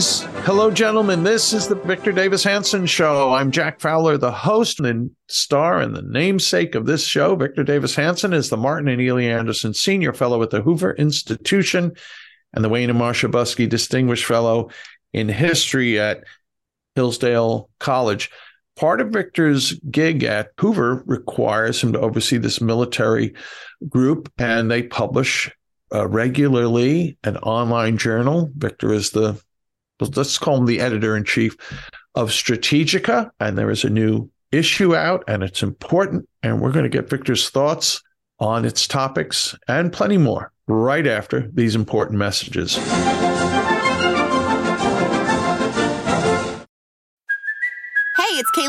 Ladies. Hello, gentlemen. This is the Victor Davis Hanson Show. I'm Jack Fowler, the host and star and the namesake of this show. Victor Davis Hanson is the Martin and Illie Anderson Senior Fellow at the Hoover Institution and the Wayne and Marcia Buske Distinguished Fellow in History at Hillsdale College. Part of Victor's gig at Hoover requires him to oversee this military group, and they publish uh, regularly an online journal. Victor is the, let's call him the editor in chief of Strategika, and there is a new issue out, and it's important. And we're going to get Victor's thoughts on its topics and plenty more right after these important messages.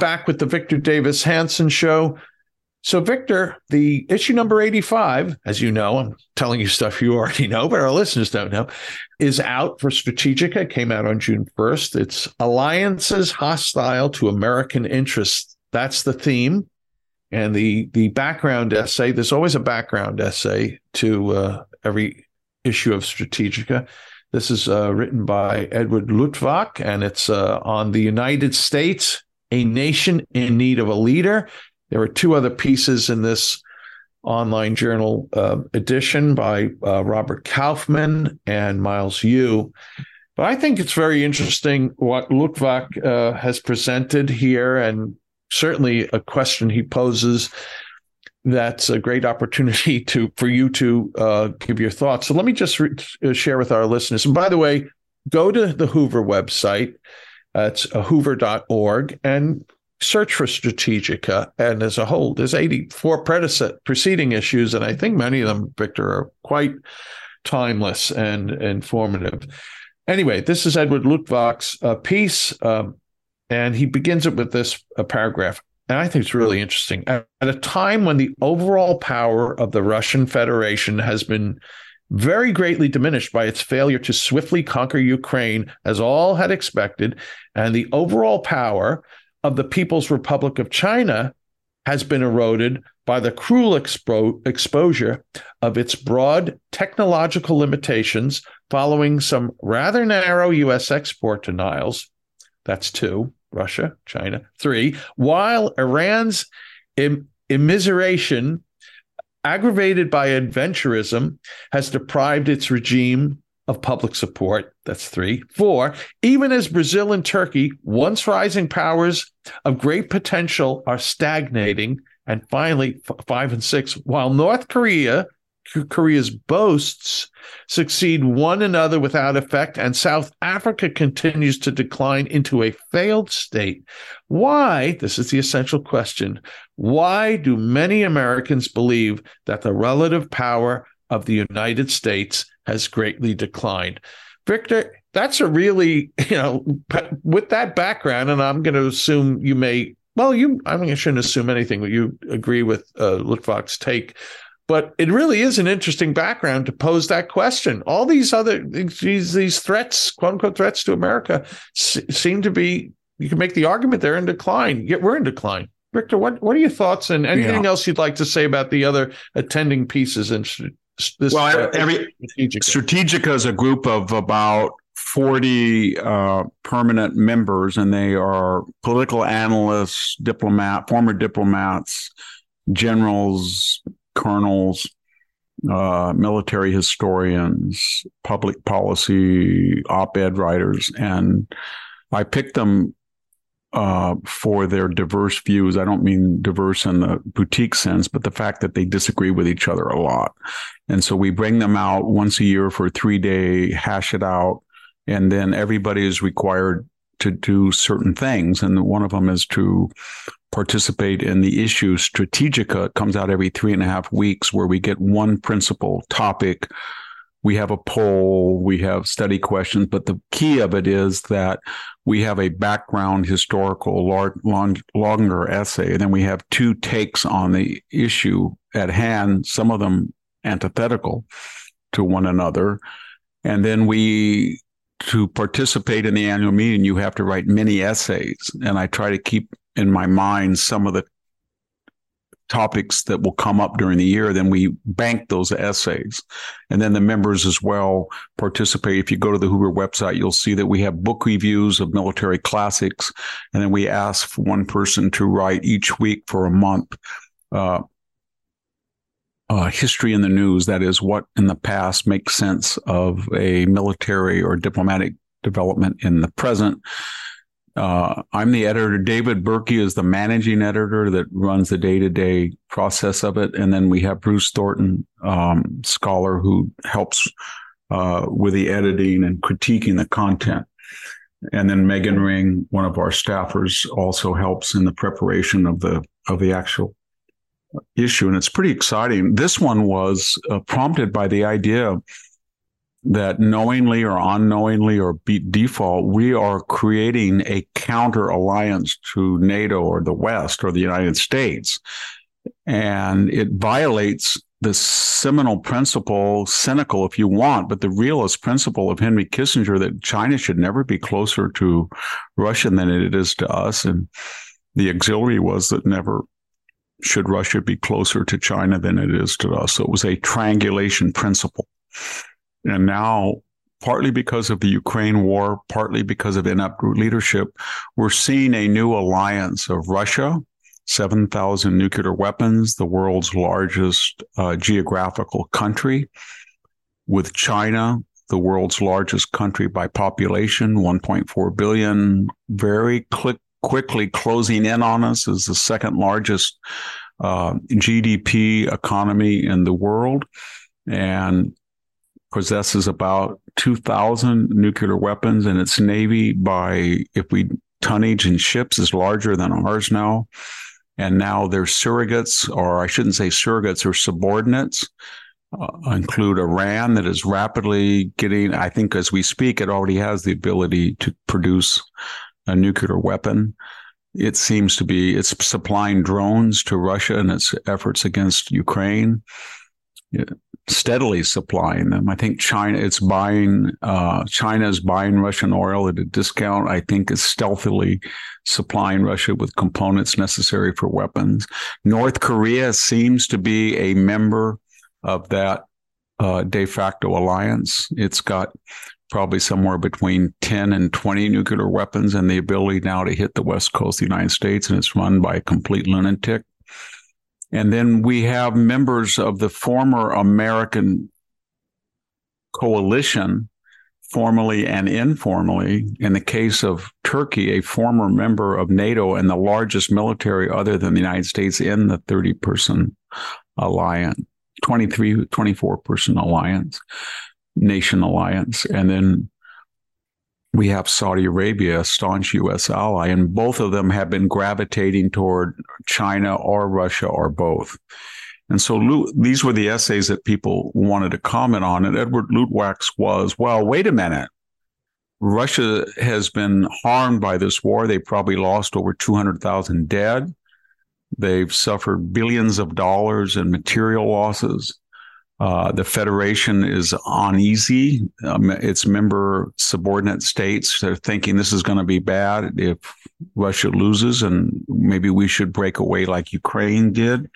Back with the Victor Davis Hanson Show. So, Victor, the issue number 85, as you know, I'm telling you stuff you already know, but our listeners don't know, is out for Strategika. It came out on June 1st. It's Alliances Hostile to American Interests. That's the theme. And the the background essay, there's always a background essay to uh, every issue of Strategika. This is uh, written by Edward Luttwak, and it's uh, on the United States a nation in need of a leader. There are two other pieces in this online journal uh, edition by uh, Robert Kaufman and Miles Yu. But I think it's very interesting what Luttwak uh, has presented here, and certainly a question he poses that's a great opportunity to for you to uh, give your thoughts. So let me just re- uh, share with our listeners. And by the way, go to the Hoover website. It's hoover.org and search for Strategika. And as a whole, there's 84 predecessor preceding issues, and I think many of them, Victor, are quite timeless and informative. Anyway, this is Edward Luttwak's uh, piece, um, and he begins it with this uh, paragraph. And I think it's really interesting. At, at a time when the overall power of the Russian Federation has been very greatly diminished by its failure to swiftly conquer Ukraine, as all had expected, and the overall power of the People's Republic of China has been eroded by the cruel expo- exposure of its broad technological limitations following some rather narrow U.S. export denials. That's two, Russia, China. Three, while Iran's Im- immiseration aggravated by adventurism, has deprived its regime of public support. That's three. Four, even as Brazil and Turkey, once rising powers of great potential, are stagnating. And finally, f- five and six, while North Korea Korea's boasts succeed one another without effect, and South Africa continues to decline into a failed state. Why? This is the essential question. Why do many Americans believe that the relative power of the United States has greatly declined? Victor, that's a really, you know, with that background, and I'm going to assume you may, well, you, I mean, I shouldn't assume anything, but you agree with uh, take. But it really is an interesting background to pose that question. All these other these these threats, quote unquote threats to America, s- seem to be. You can make the argument they're in decline. Yet we're in decline. Victor, what what are your thoughts and anything yeah. else you'd like to say about the other attending pieces in this? Well, uh, every Strategika. Strategika is a group of about 40 uh, permanent members, and they are political analysts, diplomat, former diplomats, generals, colonels, uh, military historians, public policy op ed writers. And I picked them uh, for their diverse views. I don't mean diverse in the boutique sense, but the fact that they disagree with each other a lot. And so we bring them out once a year for a three day hash it out. And then everybody is required to do certain things. And one of them is to participate in the issue Strategika. It comes out every three and a half weeks where we get one principal topic. We have a poll, we have study questions, but the key of it is that we have a background historical long, longer essay, and then we have two takes on the issue at hand, some of them antithetical to one another. And then we to participate in the annual meeting, you have to write many essays. And I try to keep in my mind some of the topics that will come up during the year. Then we bank those essays. And then the members as well participate. If you go to the Hoover website, you'll see that we have book reviews of military classics. And then we ask one person to write each week for a month. Uh, uh, history in the news, that is, what in the past makes sense of a military or diplomatic development in the present. Uh, I'm the editor. David Berkey is the managing editor that runs the day to day process of it. And then we have Bruce Thornton, um, scholar, who helps uh, with the editing and critiquing the content. And then Megan Ring, one of our staffers, also helps in the preparation of the of the actual issue, and it's pretty exciting. This one was uh, prompted by the idea that knowingly or unknowingly or default, we are creating a counter alliance to NATO or the West or the United States. And it violates the seminal principle, cynical if you want, but the realist principle of Henry Kissinger that China should never be closer to Russia than it is to us. And the auxiliary was that never should Russia be closer to China than it is to us. So it was a triangulation principle. And now, partly because of the Ukraine war, partly because of inept leadership, we're seeing a new alliance of Russia, 7,000 nuclear weapons, the world's largest uh, geographical country, with China, the world's largest country by population, 1.4 billion, very click quickly closing in on us as the second largest uh, GDP economy in the world. And possesses about 2,000 nuclear weapons, and its navy, by if we tonnage and ships, is larger than ours now. And now their surrogates, or I shouldn't say surrogates, or subordinates, uh, include Iran that is rapidly getting, I think as we speak, it already has the ability to produce a nuclear weapon. It seems to be it's supplying drones to Russia in its efforts against Ukraine, steadily supplying them. I think China it's buying uh, China is buying Russian oil at a discount. I think is stealthily supplying Russia with components necessary for weapons. North Korea seems to be a member of that uh, de facto alliance. It's got probably somewhere between 10 and 20 nuclear weapons and the ability now to hit the west coast of the United States. And it's run by a complete lunatic. And then we have members of the former American coalition, formally and informally. In the case of Turkey, a former member of NATO and the largest military other than the United States in the 30 person alliance 23, 24 person alliance, nation alliance. And then we have Saudi Arabia, a staunch U.S. ally, and both of them have been gravitating toward China or Russia or both. And so these were the essays that people wanted to comment on. And Edward Luttwak's was, well, wait a minute. Russia has been harmed by this war. They probably lost over 200,000 dead. They've suffered billions of dollars in material losses. Uh, the Federation is uneasy. Um, its member subordinate states are thinking this is going to be bad if Russia loses, and maybe we should break away like Ukraine did.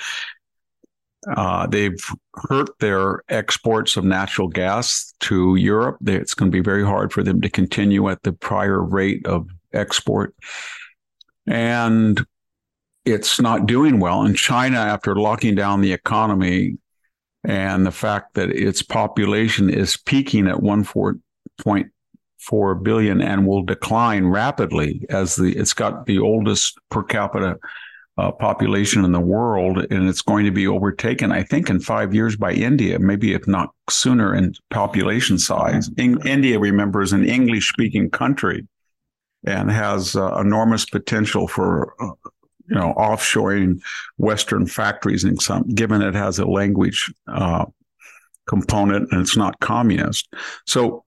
Uh, they've hurt their exports of natural gas to Europe. It's going to be very hard for them to continue at the prior rate of export. And it's not doing well. And China, after locking down the economy and the fact that its population is peaking at 1.4 billion and will decline rapidly as the it's got the oldest per capita uh, population in the world, and it's going to be overtaken, I think, in five years by India, maybe if not sooner in population size. In- India, remember, is an English speaking country and has uh, enormous potential for. Uh, you know, offshoring Western factories and some, given it has a language uh, component and it's not communist. So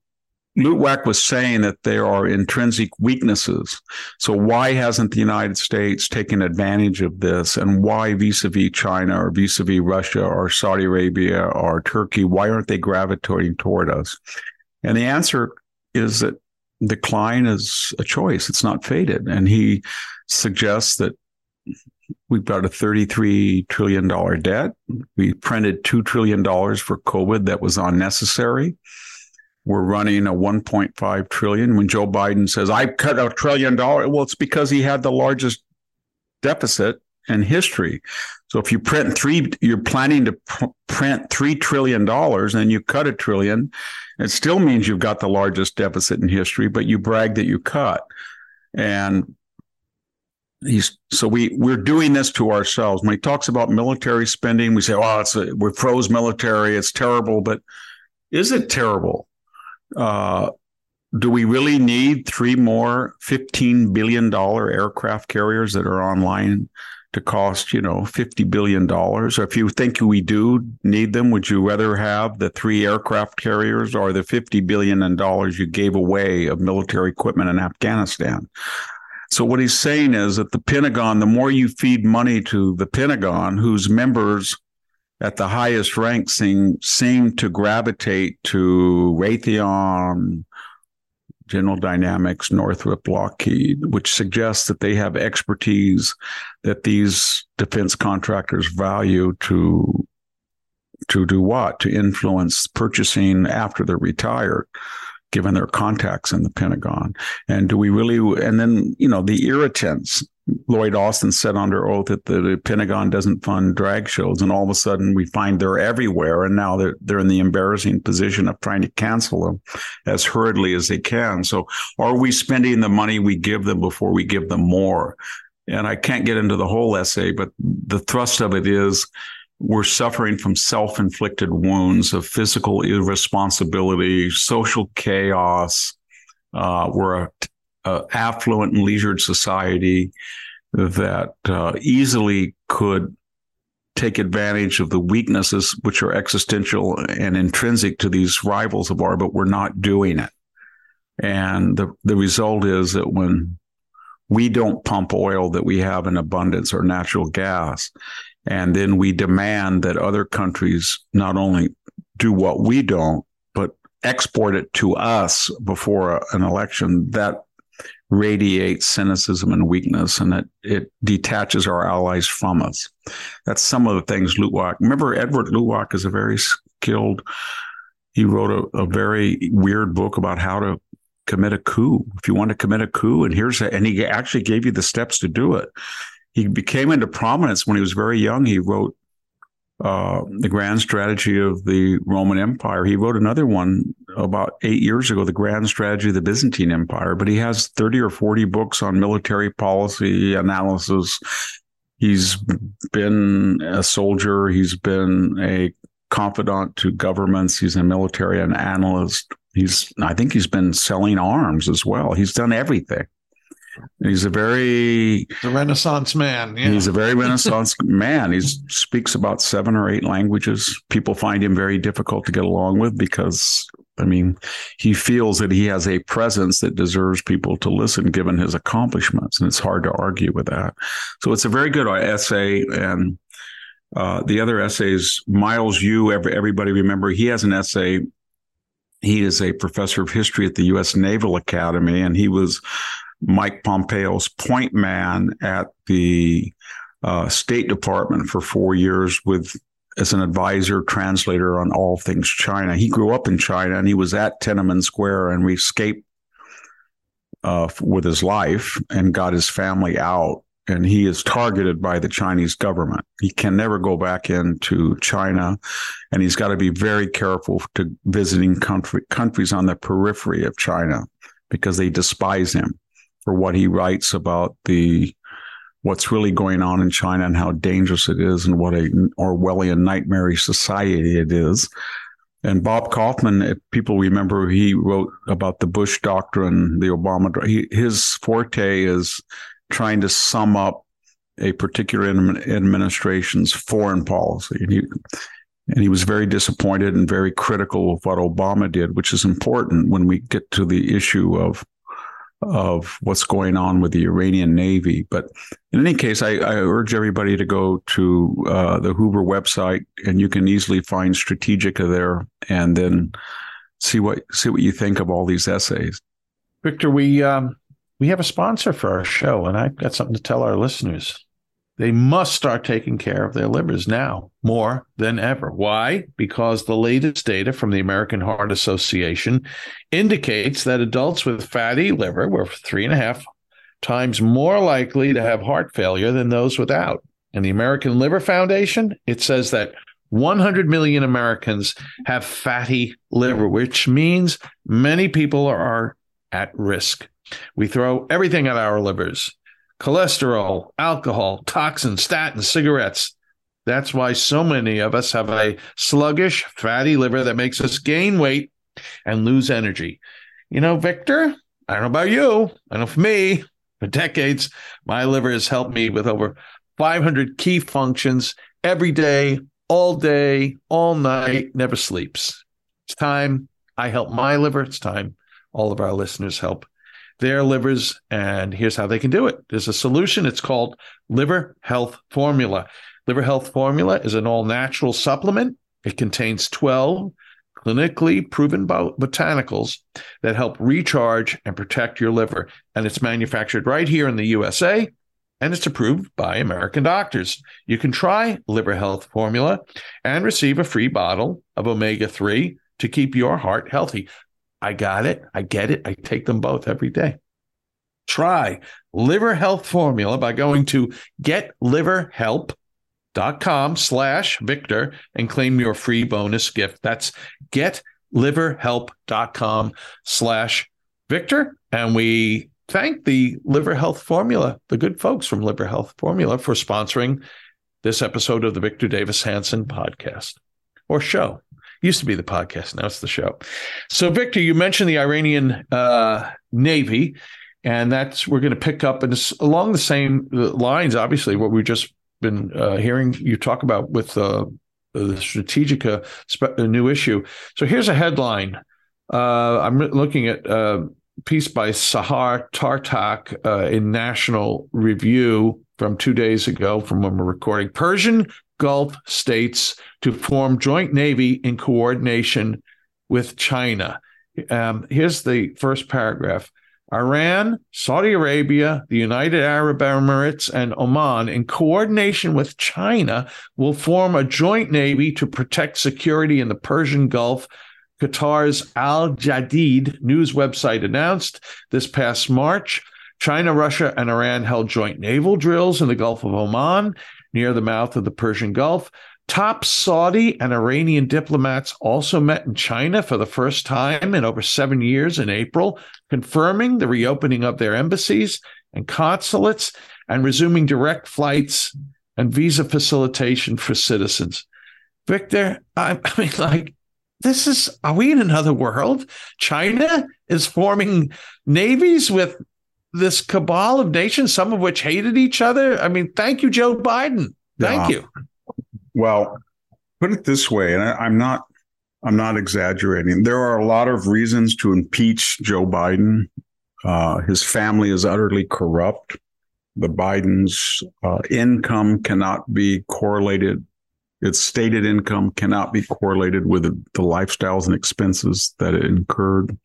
Luttwak was saying that there are intrinsic weaknesses. So why hasn't the United States taken advantage of this? And why vis-a-vis China or vis-a-vis Russia or Saudi Arabia or Turkey, why aren't they gravitating toward us? And the answer is that decline is a choice. It's not fated. And he suggests that we've got a $33 trillion debt. We printed $2 trillion for COVID that was unnecessary we're running a 1.5 trillion. When Joe Biden says, I cut a trillion dollars, well, it's because he had the largest deficit in history. So if you print three, you're planning to pr- print three trillion dollars and you cut a trillion, it still means you've got the largest deficit in history, but you brag that you cut. And he's so we we're doing this to ourselves. When he talks about military spending, we say, "Oh, it's a, we froze military. It's terrible." But is it terrible? Uh, do we really need three more $15 billion aircraft carriers that are online to cost, you know, $50 billion? Or if you think we do need them, would you rather have the three aircraft carriers or the $50 billion you gave away of military equipment in Afghanistan? So what he's saying is that the Pentagon, the more you feed money to the Pentagon, whose members at the highest rank seem, seem to gravitate to Raytheon, General Dynamics, Northrop, Lockheed, which suggests that they have expertise that these defense contractors value to to do what? To influence purchasing after they're retired, given their contacts in the Pentagon. And do we really and then, you know, the irritants Lloyd Austin said under oath that the Pentagon doesn't fund drag shows, and all of a sudden we find they're everywhere, and now they're they're in the embarrassing position of trying to cancel them as hurriedly as they can. So, are we spending the money we give them before we give them more? And I can't get into the whole essay, but the thrust of it is we're suffering from self-inflicted wounds of physical irresponsibility, social chaos. Uh, we're a uh, affluent and leisured society that uh, easily could take advantage of the weaknesses which are existential and intrinsic to these rivals of ours, but we're not doing it. And the, the result is that when we don't pump oil that we have in abundance or natural gas, and then we demand that other countries not only do what we don't, but export it to us before an election, that radiates cynicism and weakness and that it detaches our allies from us. That's some of the things Luttwak. Remember, Edward Luttwak is a very skilled, he wrote a, a very weird book about how to commit a coup. If you want to commit a coup, and here's a, and he actually gave you the steps to do it. He became into prominence when he was very young. He wrote uh, the grand strategy of the Roman Empire. He wrote another one about eight years ago, the grand strategy of the Byzantine Empire. But he has 30 or 40 books on military policy analysis. He's been a soldier. He's been a confidant to governments. He's a military and analyst. He's, I think he's been selling arms as well. He's done everything. He's a very the Renaissance man. Yeah. He's a very Renaissance man. He speaks about seven or eight languages. People find him very difficult to get along with because, I mean, he feels that he has a presence that deserves people to listen, given his accomplishments, and it's hard to argue with that. So it's a very good essay, and uh, the other essays, Miles Yu, everybody remember, he has an essay. He is a professor of history at the U.S. Naval Academy, and he was Mike Pompeo's point man at the uh, State Department for four years with as an advisor, translator on all things China. He grew up in China and he was at Tiananmen Square and we escaped uh, with his life and got his family out and he is targeted by the Chinese government. He can never go back into China, and he's got to be very careful to visiting country, countries on the periphery of China because they despise him for what he writes about the what's really going on in China and how dangerous it is and what a Orwellian nightmarish society it is. And Bob Kaufman, if people remember, he wrote about the Bush doctrine, the Obama. He, his forte is trying to sum up a particular administration's foreign policy. And he, and he was very disappointed and very critical of what Obama did, which is important when we get to the issue of of what's going on with the Iranian Navy. But in any case, I, I urge everybody to go to uh, the Hoover website, and you can easily find Strategika there, and then see what see what you think of all these essays. Victor, we um, we have a sponsor for our show, and I've got something to tell our listeners. They must start taking care of their livers now more than ever. Why? Because the latest data from the American Heart Association indicates that adults with fatty liver were three and a half times more likely to have heart failure than those without. And the American Liver Foundation, it says that 100 million Americans have fatty liver, which means many people are at risk. We throw everything at our livers cholesterol, alcohol, toxins, statins, cigarettes. That's why so many of us have a sluggish, fatty liver that makes us gain weight and lose energy. You know, Victor, I don't know about you. I know for me, for decades, my liver has helped me with over 500 key functions every day, all day, all night, never sleeps. It's time I help my liver. It's time all of our listeners help their livers. And here's how they can do it there's a solution. It's called Liver Health Formula. Liver Health Formula is an all natural supplement. It contains 12 clinically proven botanicals that help recharge and protect your liver. And it's manufactured right here in the USA and it's approved by American doctors. You can try Liver Health Formula and receive a free bottle of omega 3 to keep your heart healthy. I got it. I get it. I take them both every day. Try liver health formula by going to getliverhelp.com slash Victor and claim your free bonus gift. That's getliverhelp.com slash Victor. And we thank the Liver Health Formula, the good folks from Liver Health Formula, for sponsoring this episode of the Victor Davis Hanson podcast or show. Used to be the podcast, now it's the show. So, Victor, you mentioned the Iranian uh, Navy, and that's we're going to pick up and it's along the same lines. Obviously, what we've just been uh, hearing you talk about with uh, the Strategika spe- new issue. So, here's a headline. Uh, I'm looking at a uh, piece by Sahar Tartak uh, in National Review from two days ago, from when we're recording. Persian Gulf states to form joint navy in coordination with China. Um, here's the first paragraph. Iran, Saudi Arabia, the United Arab Emirates, and Oman, in coordination with China, will form a joint navy to protect security in the Persian Gulf. Qatar's Al Jadid news website announced this past March. China, Russia, and Iran held joint naval drills in the Gulf of Oman near the mouth of the Persian Gulf. Top Saudi and Iranian diplomats also met in China for the first time in over seven years in April, confirming the reopening of their embassies and consulates and resuming direct flights and visa facilitation for citizens. Victor, I, mean, like, this is, are we in another world? China is forming navies with this cabal of nations, some of which hated each other. I mean, thank you, Joe Biden. Thank yeah. you. Well, put it this way, and I, am not I'm not exaggerating. There are a lot of reasons to impeach Joe Biden. Uh, his family is utterly corrupt. The Biden's uh, income cannot be correlated. Its stated income cannot be correlated with the, the lifestyles and expenses that it incurred.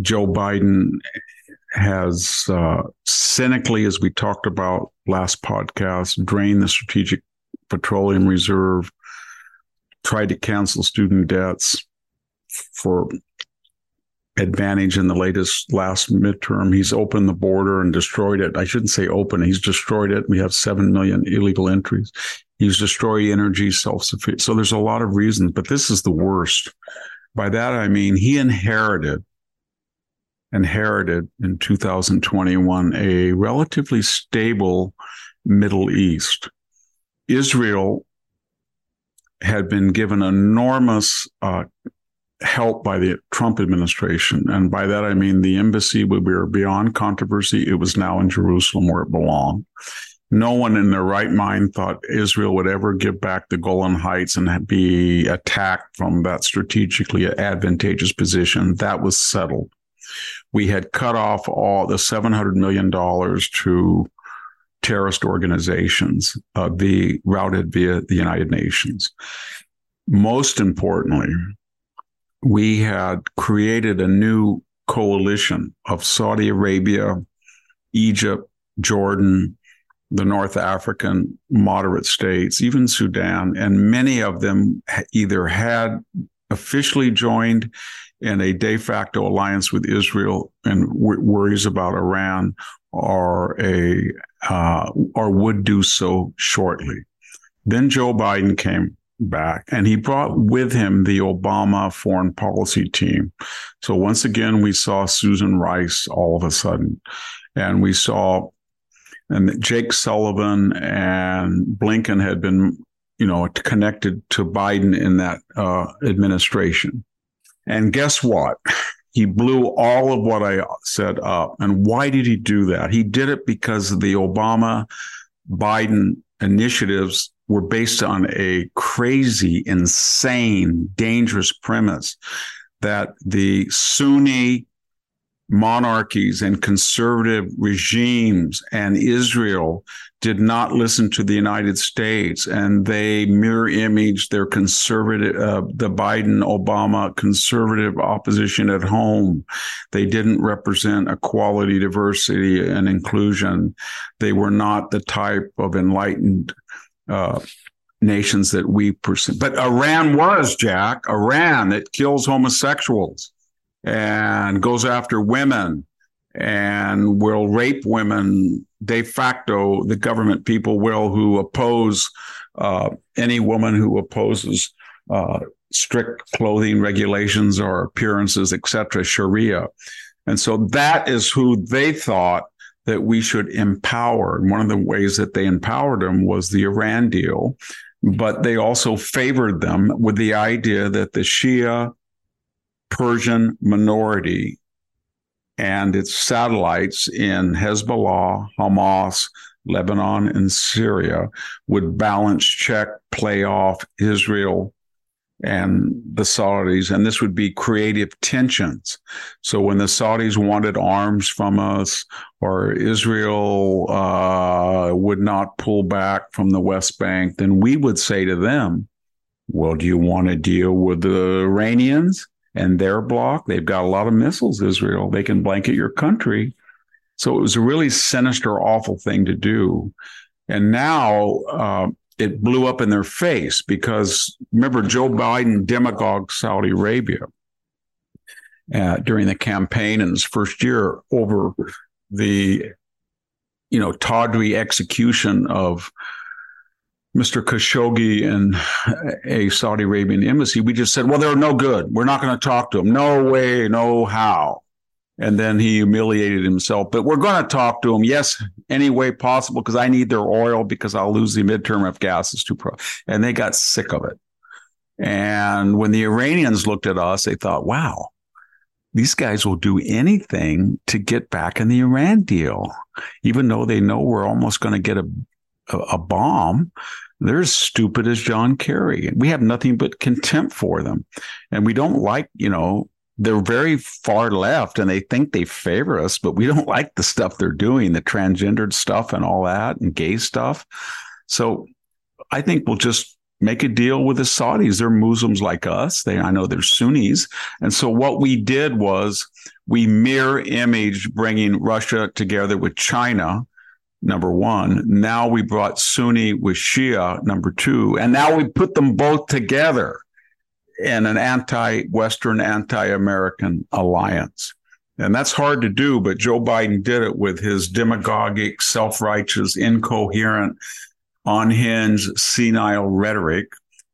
Joe Biden has uh, cynically, as we talked about last podcast, drained the strategic petroleum reserve, tried to cancel student debts for advantage in the latest last midterm. He's opened the border and destroyed it. I shouldn't say open, he's destroyed it. We have 7 million illegal entries. He's destroyed energy self sufficient. So there's a lot of reasons, but this is the worst. By that, I mean, he inherited inherited in 2021 a relatively stable Middle East. Israel had been given enormous uh, help by the Trump administration. And by that, I mean the embassy, we were beyond controversy. It was now in Jerusalem where it belonged. No one in their right mind thought Israel would ever give back the Golan Heights and be attacked from that strategically advantageous position. That was settled we had cut off all the $700 million to terrorist organizations uh, be routed via the United Nations. Most importantly, we had created a new coalition of Saudi Arabia, Egypt, Jordan, the North African moderate states, even Sudan, and many of them either had officially joined in a de facto alliance with Israel and w- worries about Iran are a uh, or would do so shortly. Then Joe Biden came back and he brought with him the Obama foreign policy team. So once again, we saw Susan Rice all of a sudden, and we saw and Jake Sullivan and Blinken had been, you know, connected to Biden in that uh, administration. And guess what? He blew all of what I said up. And why did he do that? He did it because the Obama Biden initiatives were based on a crazy, insane, dangerous premise that the Sunni monarchies and conservative regimes and Israel did not listen to the United States and they mirror image their conservative, uh, the Biden Obama conservative opposition at home. They didn't represent equality, diversity, and inclusion. They were not the type of enlightened, uh, nations that we perceive. But Iran was, Jack, Iran that kills homosexuals and goes after women and will rape women de facto. The government people will who oppose uh, any woman who opposes uh, strict clothing regulations or appearances etc sharia. And so that is who they thought that we should empower. And one of the ways that they empowered them was the iran deal but they also favored them with the idea that the shia Persian minority and its satellites in Hezbollah, Hamas, Lebanon, and Syria would balance check, play off Israel and the Saudis. And this would be creative tensions. So when the Saudis wanted arms from us, or Israel uh, would not pull back from the West Bank, then we would say to them, well, do you want to deal with the Iranians? And their block. They've got a lot of missiles, Israel. They can blanket your country. So it was a really sinister, awful thing to do. And now uh, it blew up in their face because remember, Joe Biden demagogued Saudi Arabia uh, during the campaign in his first year over the, you know, tawdry execution of Mr. Khashoggi and a Saudi Arabian embassy, we just said, well, they're no good. We're not going to talk to them. No way, no how. and then he humiliated himself. But we're going to talk to him, yes, any way possible, because I need their oil because I'll lose the midterm if gas is too pro. And they got sick of it. And when the Iranians looked at us, they thought, wow, these guys will do anything to get back in the Iran deal, even though they know we're almost going to get a, a, bomb. They're as stupid as John Kerry. And we have nothing but contempt for them. And we don't like, you know, they're very far left and they think they favor us, but we don't like the stuff they're doing, the transgendered stuff and all that and gay stuff. So I think we'll just make a deal with the Saudis. They're Muslims like us. They I know they're Sunnis. And so what we did was we mirror image bringing Russia together with China number one. Now we brought Sunni with Shia, number two. And now we put them both together in an anti Western, anti American alliance. And that's hard to do, but Joe Biden did it with his demagogic, self righteous, incoherent, unhinged, senile rhetoric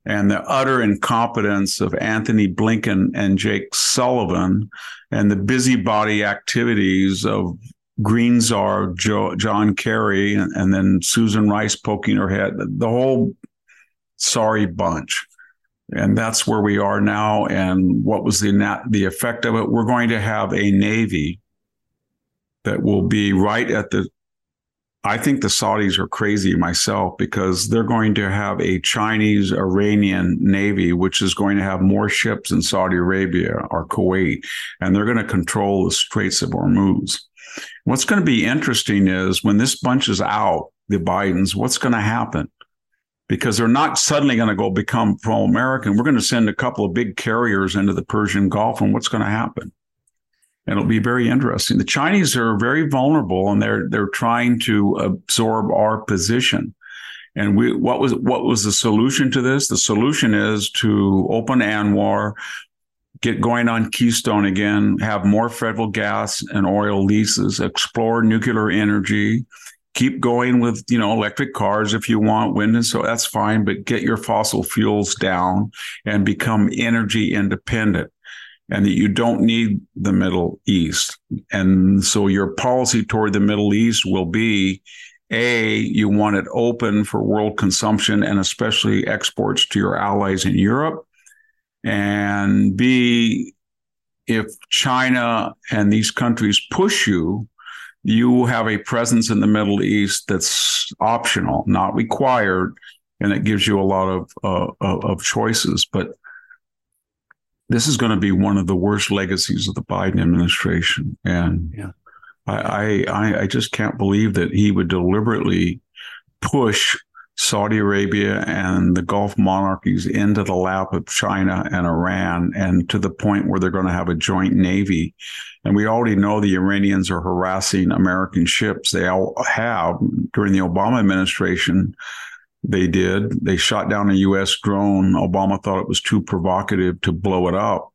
and the utter incompetence of Anthony Blinken and Jake Sullivan and the busybody activities of Green Czar John Kerry and, and then Susan Rice poking her head, the whole sorry bunch and that's where we are now. And what was the the effect of it? We're going to have a navy that will be right at the. I think the Saudis are crazy myself because they're going to have a Chinese Iranian navy, which is going to have more ships in Saudi Arabia or Kuwait, and they're going to control the Straits of Hormuz. What's going to be interesting is when this bunches out, the Bidens, what's going to happen? because they're not suddenly going to go become pro American. We're going to send a couple of big carriers into the Persian Gulf, and what's going to happen? And it'll be very interesting. The Chinese are very vulnerable, and they're they're trying to absorb our position. And we, what was what was the solution to this? The solution is to open ANWR, get going on Keystone again, have more federal gas and oil leases, explore nuclear energy, keep going with you know electric cars if you want wind and so that's fine but get your fossil fuels down and become energy independent. And that you don't need the middle east. And so your policy toward the middle east will be a you want it open for world consumption and especially exports to your allies in europe and b if china and these countries push you you have a presence in the Middle East that's optional, not required, and it gives you a lot of uh, of choices. But this is going to be one of the worst legacies of the Biden administration, and yeah. I, I I just can't believe that he would deliberately push Saudi Arabia and the Gulf monarchies into the lap of China and Iran, and to the point where they're going to have a joint navy. And we already know the Iranians are harassing American ships. They all have during the Obama administration. They did. They shot down a U.S. drone. Obama thought it was too provocative to blow it up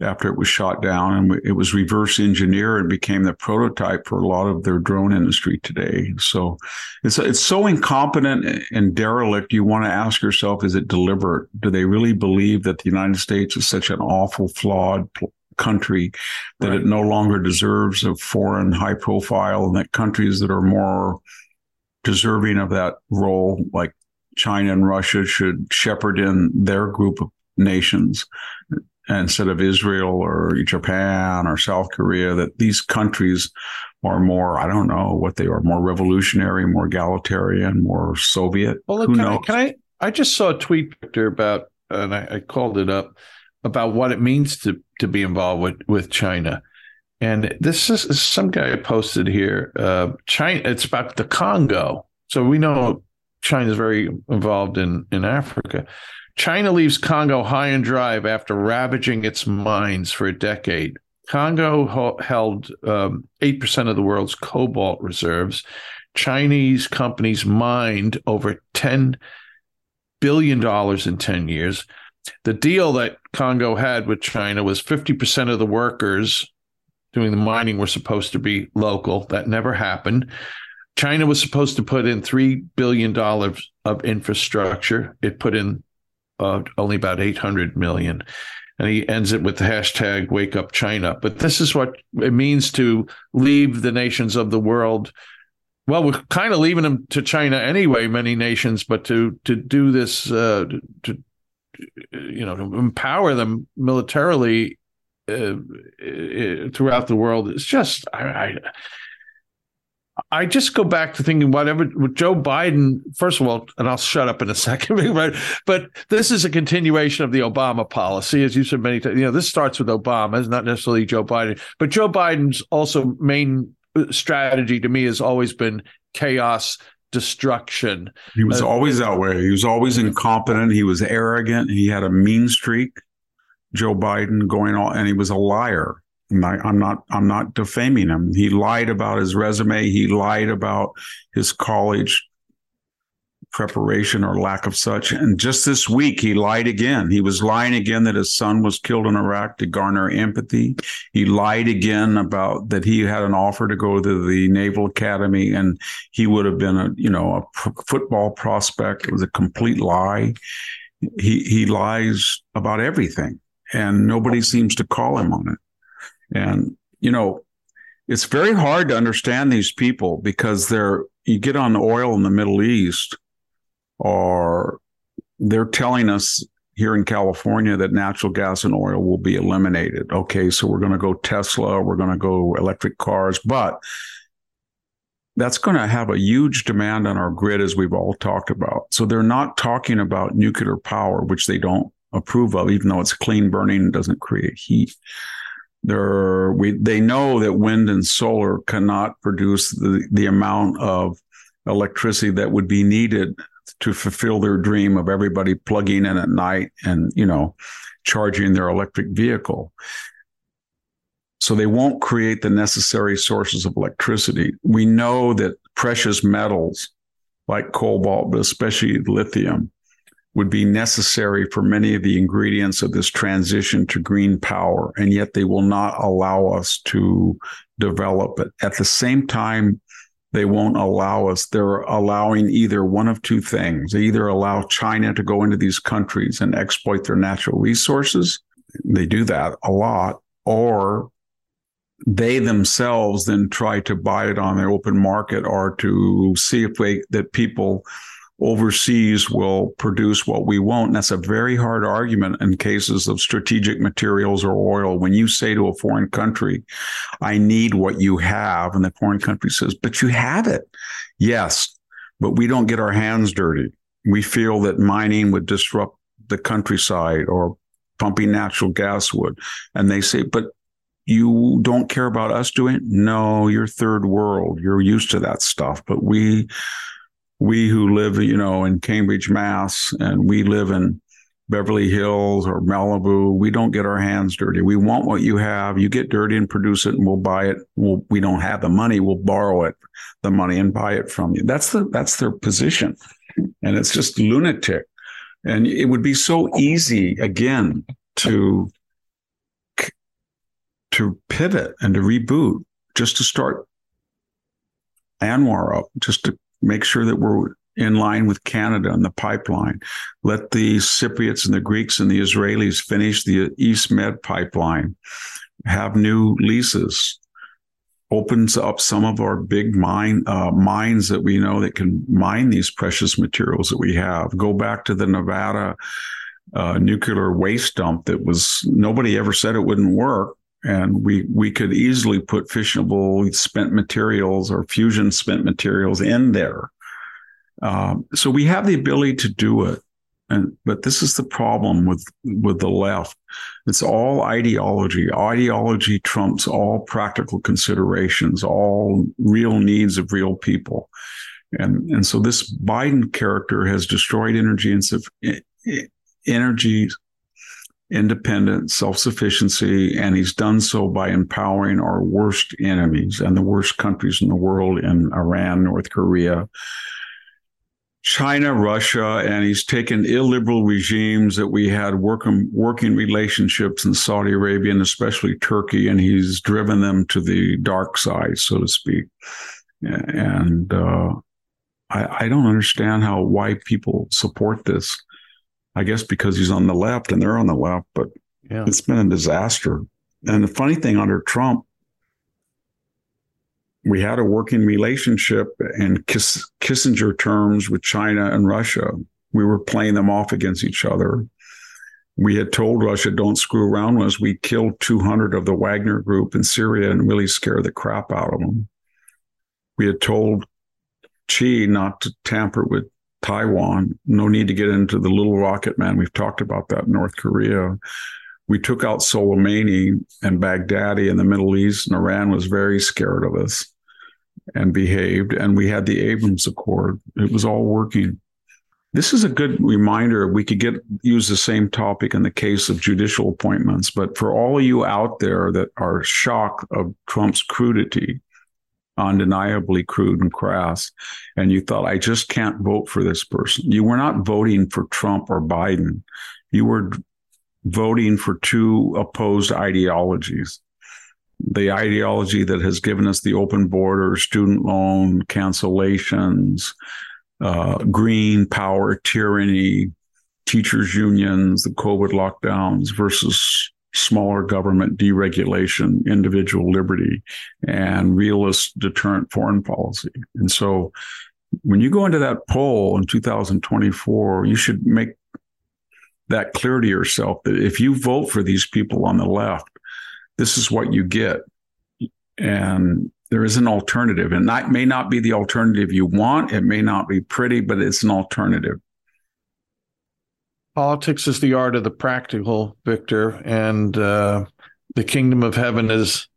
after it was shot down and it was reverse engineered and became the prototype for a lot of their drone industry today. So it's it's so incompetent and derelict you want to ask yourself is it deliberate? Do they really believe that the united states is such an awful flawed country that right. it no longer deserves a foreign high profile and that countries that are more deserving of that role like China and Russia should shepherd in their group of nations instead of Israel or Japan or South Korea, that these countries are more, I don't know what they are, more revolutionary, more egalitarian, more Soviet. Well, look, Who can, knows? I, can I? I just saw a tweet Victor, about, and I, I, called it up about what it means to to be involved with with China. And this is some guy posted here. Uh, China. It's about the Congo. So we know China is very involved in in Africa. China leaves Congo high and dry after ravaging its mines for a decade. Congo held um, 8% of the world's cobalt reserves. Chinese companies mined over $10 billion in 10 years. The deal that Congo had with China was 50% of the workers doing the mining were supposed to be local. That never happened. China was supposed to put in $3 billion of infrastructure. It put in uh, only about 800 million. and he ends it with the hashtag wake up China. But this is what it means to leave the nations of the world. Well, we're kind of leaving them to China anyway, many nations, but to to do this uh, to you know to empower them militarily uh, uh throughout the world is just I, I I just go back to thinking whatever with Joe Biden, first of all, and I'll shut up in a second, but, but this is a continuation of the Obama policy, as you said many times. You know, this starts with Obama, it's not necessarily Joe Biden, but Joe Biden's also main uh, strategy to me has always been chaos, destruction. He was uh, always that way. He was always incompetent. He was arrogant. He had a mean streak. Joe Biden going on, and he was a liar. I'm not I'm not defaming him. He lied about his resume. He lied about his college preparation or lack of such. And just this week, he lied again. He was lying again that his son was killed in Iraq to garner empathy. He lied again about that he had an offer to go to the Naval Academy and he would have been a you know a p- football prospect. It was a complete lie. He he lies about everything, and nobody seems to call him on it. And, you know, it's very hard to understand these people because they're, you get on oil in the Middle East, or they're telling us here in California that natural gas and oil will be eliminated. Okay, so we're going to go Tesla, we're going to go electric cars, but that's going to have a huge demand on our grid, as we've all talked about. So they're not talking about nuclear power, which they don't approve of, even though it's clean burning and doesn't create heat. There, we they know that wind and solar cannot produce the, the amount of electricity that would be needed to fulfill their dream of everybody plugging in at night and you know charging their electric vehicle. So they won't create the necessary sources of electricity. We know that precious metals like cobalt, but especially lithium, would be necessary for many of the ingredients of this transition to green power, and yet they will not allow us to develop it. At the same time, they won't allow us. They're allowing either one of two things. They either allow China to go into these countries and exploit their natural resources. They do that a lot, or they themselves then try to buy it on the open market or to see if they that people overseas will produce what we won't. And that's a very hard argument in cases of strategic materials or oil. When you say to a foreign country, I need what you have, and the foreign country says, but you have it. Yes, but we don't get our hands dirty. We feel that mining would disrupt the countryside or pumping natural gas would. And they say, but you don't care about us doing it? No, you're third world. You're used to that stuff. But we we who live, you know, in Cambridge, Mass, and we live in Beverly Hills or Malibu, we don't get our hands dirty. We want what you have. You get dirty and produce it, and we'll buy it. We'll, we don't have the money. We'll borrow it, the money, and buy it from you. That's the that's their position, and it's just lunatic. And it would be so easy again to to pivot and to reboot, just to start ANWR up, just to make sure that we're in line with Canada on the pipeline. Let the Cypriots and the Greeks and the Israelis finish the East Med pipeline, have new leases, opens up some of our big mine uh, mines that we know that can mine these precious materials that we have. Go back to the Nevada uh, nuclear waste dump that was nobody ever said it wouldn't work and we we could easily put fissionable spent materials or fusion spent materials in there. Um, so we have the ability to do it, and but this is the problem with with the left. It's all ideology. Ideology trumps all practical considerations, all real needs of real people, and and so this Biden character has destroyed energy and energy independence, self sufficiency, and he's done so by empowering our worst enemies and the worst countries in the world in Iran, North Korea, China, Russia, and he's taken illiberal regimes that we had working relationships in Saudi Arabia and especially Turkey, and he's driven them to the dark side, so to speak. And uh, I, I don't understand how why people support this. I guess because he's on the left and they're on the left, but Yeah. It's been a disaster. And the funny thing under Trump, we had a working relationship in Kiss, Kissinger terms with China and Russia. We were playing them off against each other. We had told Russia, don't screw around with us. We killed 200 of the Wagner group in Syria and really scared the crap out of them. We had told Xi not to tamper with Taiwan. No need to get into the little rocket man. We've talked about that North Korea. We took out Soleimani and Baghdadi in the Middle East, and Iran was very scared of us and behaved. And we had the Abraham Accord. It was all working. This is a good reminder. We could get use the same topic in the case of judicial appointments, but for all of you out there that are shocked of Trump's crudity, undeniably crude and crass, and you thought, I just can't vote for this person. You were not voting for Trump or Biden. You were voting for two opposed ideologies the ideology that has given us the open border, student loan cancellations, uh, green power tyranny, teachers' unions, the COVID lockdowns versus smaller government deregulation, individual liberty, and realist deterrent foreign policy. And so when you go into that poll in 2024, you should make that clear to yourself that if you vote for these people on the left, this is what you get. And there is an alternative. And that may not be the alternative you want. It may not be pretty, but it's an alternative. Politics is the art of the practical, Victor. And uh, the kingdom of heaven is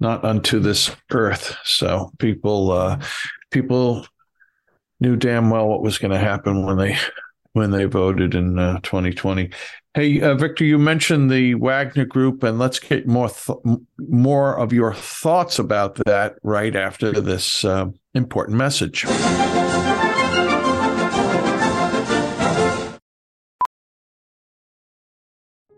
not unto this earth. So people, uh, people knew damn well what was going to happen when they when they voted in uh, 2020. Hey, uh, Victor, you mentioned the Wagner Group, and let's get more th- more of your thoughts about that right after this uh, important message.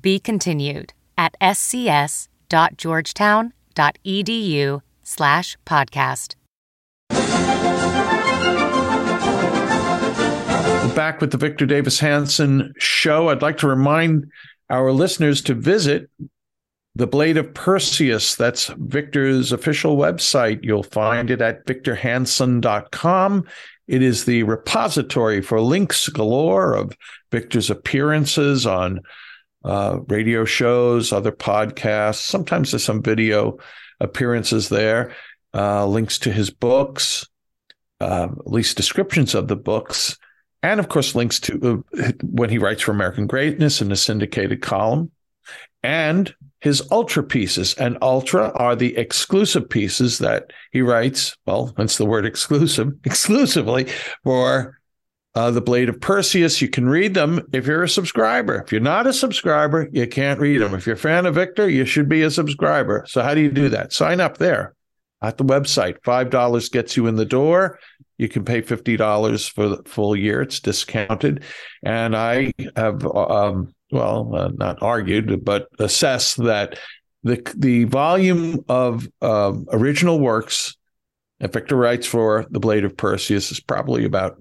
Be continued at scs.georgetown.edu slash podcast. We're back with the Victor Davis Hanson show. I'd like to remind our listeners to visit the Blade of Perseus. That's Victor's official website. You'll find it at victorhanson.com. It is the repository for links galore of Victor's appearances on uh, radio shows, other podcasts. Sometimes there's some video appearances there, uh, links to his books, uh, at least descriptions of the books, and of course, links to uh, when he writes for American Greatness in the syndicated column, and his ultra pieces. And ultra are the exclusive pieces that he writes. Well, hence the word exclusive, exclusively for uh, The Blade of Perseus. You can read them if you're a subscriber. If you're not a subscriber, you can't read them. If you're a fan of Victor, you should be a subscriber. So, how do you do that? Sign up there at the website. $5 gets you in the door. You can pay $50 for the full year. It's discounted. And I have, um, well, uh, not argued, but assessed that the, the volume of uh, original works that Victor writes for The Blade of Perseus is probably about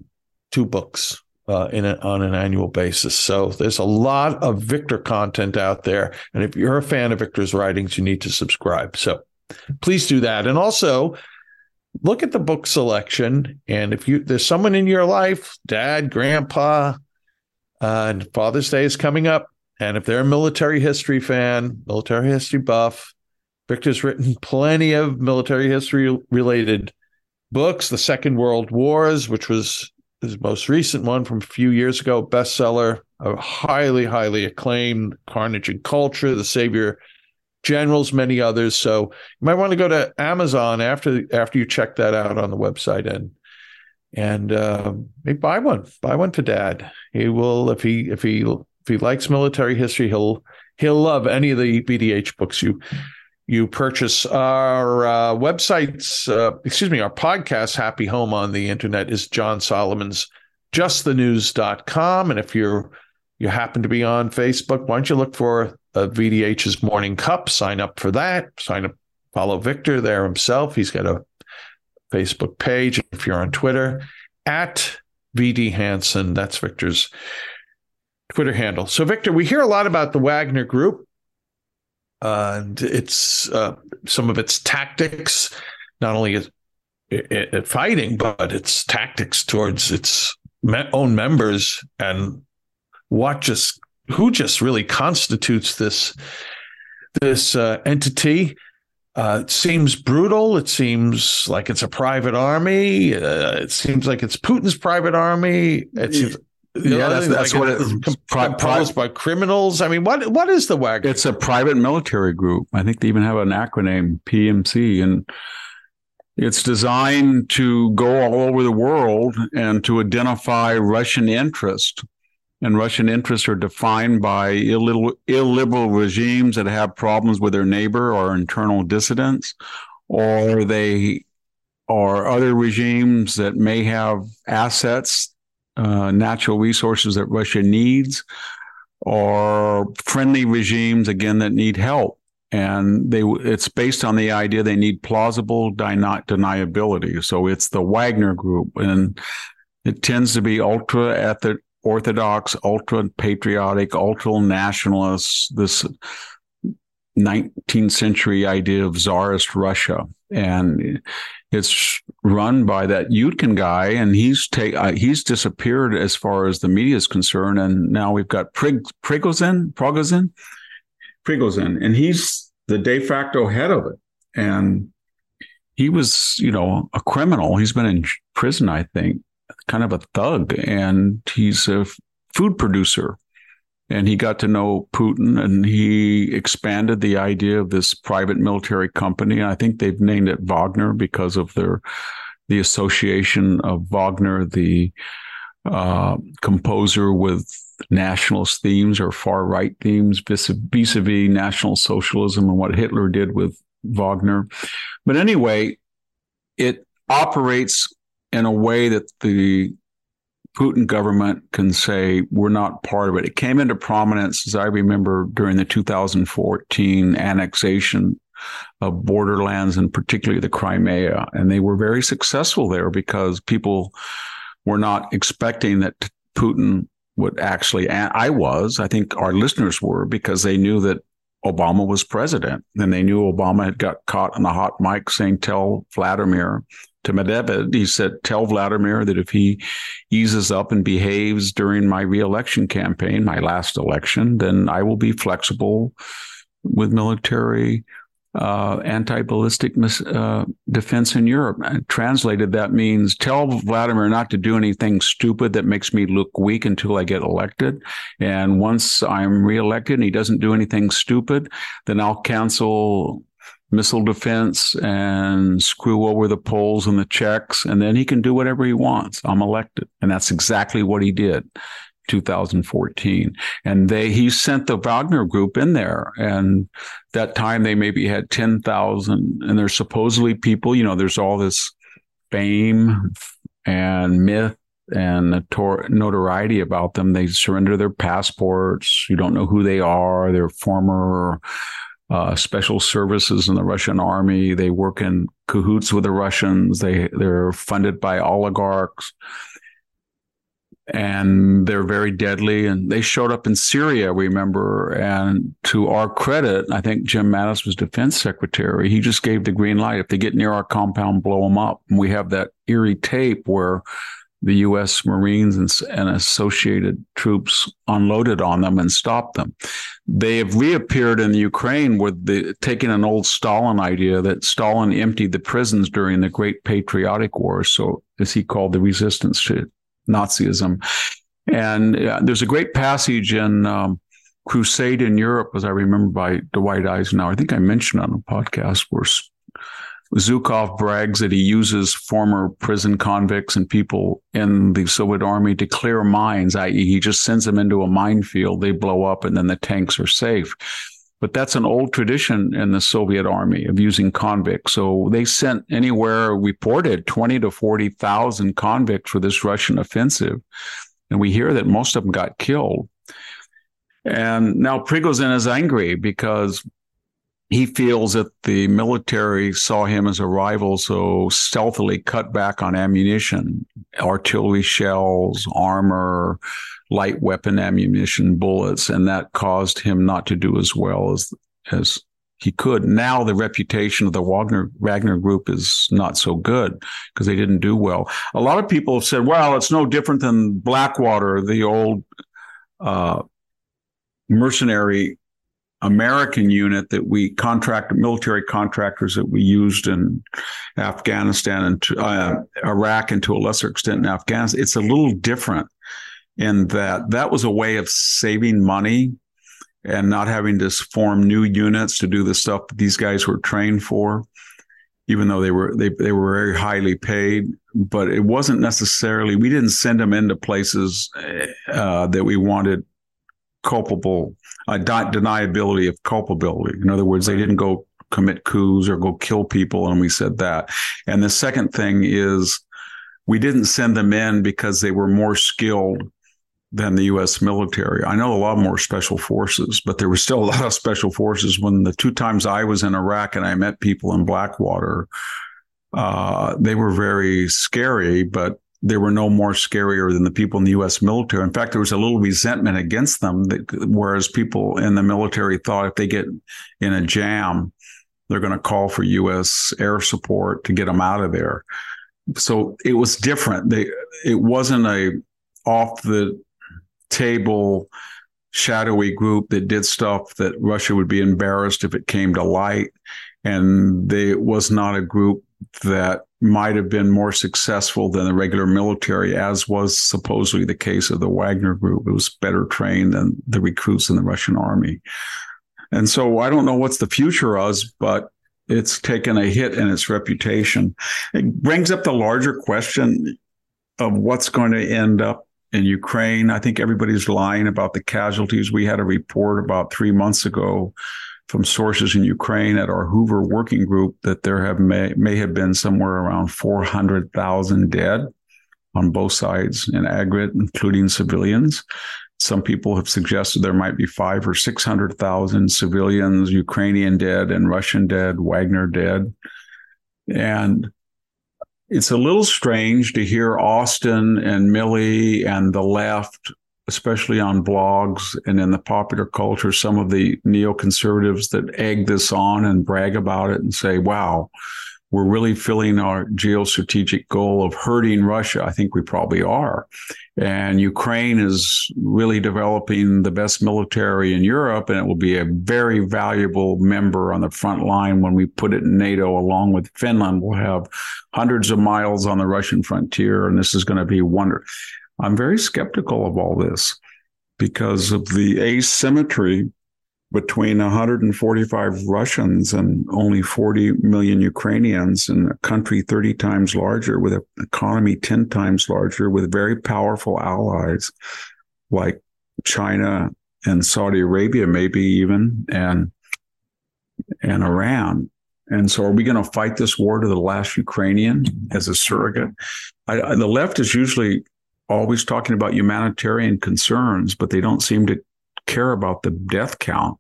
two books uh, in a, on an annual basis. So there's a lot of Victor content out there, and if you're a fan of Victor's writings, you need to subscribe. So please do that, and also look at the book selection. And if you there's someone in your life, dad, grandpa, uh, and Father's Day is coming up, And if they're a military history fan, military history buff, Victor's written plenty of military history related books. The Second World Wars, which was his most recent one from a few years ago, bestseller, a highly, highly acclaimed Carnage and Culture, The Savior Generals, many others. So you might want to go to Amazon after after you check that out on the website and and uh, buy one. Buy one for Dad. He will if he if he if he likes military history, he'll he'll love any of the BDH books you you purchase. Our uh, websites, uh, excuse me, our podcast, Happy Home on the internet, is John Solomon's justthenews.com. And if you're you happen to be on Facebook, why don't you look for uh, VDH's Morning Cup? Sign up for that. Sign up, follow Victor there himself. He's got a Facebook page. If you're on Twitter, at VD Hanson, that's Victor's Twitter handle. So, Victor, we hear a lot about the Wagner Group and it's uh, some of its tactics, not only at, at fighting, but its tactics towards its me- own members and what just who just really constitutes this this uh, entity. Uh, it seems brutal. It seems like it's a private army. Uh, it seems like it's Putin's private army. It seems yeah, that's, that's like what it, it's composed by criminals. I mean, what what is the WAG? It's a private military group. I think they even have an acronym PMC, and it's designed to go all over the world and to identify Russian interest. And Russian interests are defined by illiberal, illiberal regimes that have problems with their neighbor or internal dissidents, or they or other regimes that may have assets uh, natural resources that Russia needs, or friendly regimes again that need help. And they it's based on the idea they need plausible deni- deniability. So it's the Wagner Group, and it tends to be ultra orthodox, ultra patriotic, ultra nationalists. This 19th century idea of czarist Russia, and it's run by that Utkin guy, and he's take uh, he's disappeared as far as the media is concerned. And now we've got Prig, Prigozhin, Prigozhin, Prigozhin, and he's the de facto head of it. And he was, you know, a criminal. He's been in prison, I think, kind of a thug, and he's a food producer and he got to know Putin and he expanded the idea of this private military company. I think they've named it Wagner because of their the association of Wagner, the uh, composer with nationalist themes or far right themes vis-a-vis national socialism and what Hitler did with Wagner. But anyway, it operates in a way that the Putin government can say we're not part of it. It came into prominence, as I remember, during the 2014 annexation of borderlands and particularly the Crimea. And they were very successful there because people were not expecting that Putin would actually, I was, I think our listeners were, because they knew that Obama was president. And they knew Obama had got caught on the hot mic saying, tell Vladimir to Medvedev, he said, Tell Vladimir that if he eases up and behaves during my reelection campaign, my last election, then I will be flexible with military uh, anti ballistic uh, defense in Europe. Translated, that means tell Vladimir not to do anything stupid that makes me look weak until I get elected. And once I'm reelected and he doesn't do anything stupid, then I'll cancel missile defense and screw over the Poles and the Czechs, and then he can do whatever he wants. I'm elected. And that's exactly what he did. 2014 and they he sent the Wagner group in there and that time they maybe had 10,000 and there's supposedly people you know there's all this fame and myth and notoriety about them they surrender their passports you don't know who they are they're former uh, special services in the Russian army. They work in cahoots with the Russians. They they're funded by oligarchs, and they're very deadly. And they showed up in Syria, remember. And to our credit, I think Jim Mattis was defense secretary. He just gave the green light. If they get near our compound, blow them up. And we have that eerie tape where the U.S. Marines and, and, associated troops unloaded on them and stopped them. They have reappeared in the Ukraine with the taking an old Stalin idea that Stalin emptied the prisons during the Great Patriotic War, so as he called the resistance to Nazism. And uh, there's a great passage in um, Crusade in Europe, as I remember, by Dwight Eisenhower. I think I mentioned on a podcast where Zhukov brags that he uses former prison convicts and people in the Soviet army to clear mines, i.e., he just sends them into a minefield, they blow up, and then the tanks are safe. But that's an old tradition in the Soviet army of using convicts. So they sent anywhere reported 20 to 40,000 convicts for this Russian offensive. And we hear that most of them got killed. And now Prigozhin is angry because he feels that the military saw him as a rival, so stealthily cut back on ammunition, artillery shells, armor, light weapon ammunition, bullets, and that caused him not to do as well as as he could. Now the reputation of the Wagner Wagner group is not so good because they didn't do well. A lot of people have said, "Well, it's no different than Blackwater, the old uh, mercenary American unit that we contract military contractors that we used in Afghanistan and uh, Iraq and to a lesser extent in Afghanistan. It's a little different in that that was a way of saving money and not having to form new units to do the stuff that these guys were trained for even though they were they, they were very highly paid but it wasn't necessarily we didn't send them into places uh, that we wanted culpable uh, deniability of culpability. In other words, they didn't go commit coups or go kill people, and we said that. And the second thing is we didn't send them in because they were more skilled than the U.S. military. I know a lot more special forces, but there were still a lot of special forces. When the two times I was in Iraq and I met people in Blackwater, uh, they were very scary, but they were no more scarier than the people in the U.S. military. In fact, there was a little resentment against them, that, whereas people in the military thought if they get in a jam, they're going to call for U.S. air support to get them out of there. So it was different. They, it wasn't a off the table shadowy group that did stuff that Russia would be embarrassed if it came to light. And they, it was not a group that might have been more successful than the regular military, as was supposedly the case of the Wagner group. It was better trained than the recruits in the Russian army. And so I don't know what's the future of us, but it's taken a hit in its reputation. It brings up the larger question of what's going to end up in Ukraine. I think everybody's lying about the casualties. We had a report about three months ago from sources in Ukraine at our Hoover working group that there have may, may have been somewhere around 400,000 dead on both sides in aggregate, including civilians. Some people have suggested there might be five or 600,000 civilians, Ukrainian dead and Russian dead, Wagner dead. And it's a little strange to hear Austin and Milley and the left especially on blogs and in the popular culture, some of the neoconservatives that egg this on and brag about it and say, wow, we're really filling our geostrategic goal of hurting Russia. I think we probably are. And Ukraine is really developing the best military in Europe, and it will be a very valuable member on the front line when we put it in NATO along with Finland. We'll have hundreds of miles on the Russian frontier, and this is going to be wonderful. I'm very skeptical of all this because of the asymmetry between 145 Russians and only 40 million Ukrainians in a country 30 times larger with an economy 10 times larger with very powerful allies like China and Saudi Arabia, maybe even, and, and Iran. And so are we going to fight this war to the last Ukrainian as a surrogate? I, I, the left is usually always talking about humanitarian concerns, but they don't seem to care about the death count.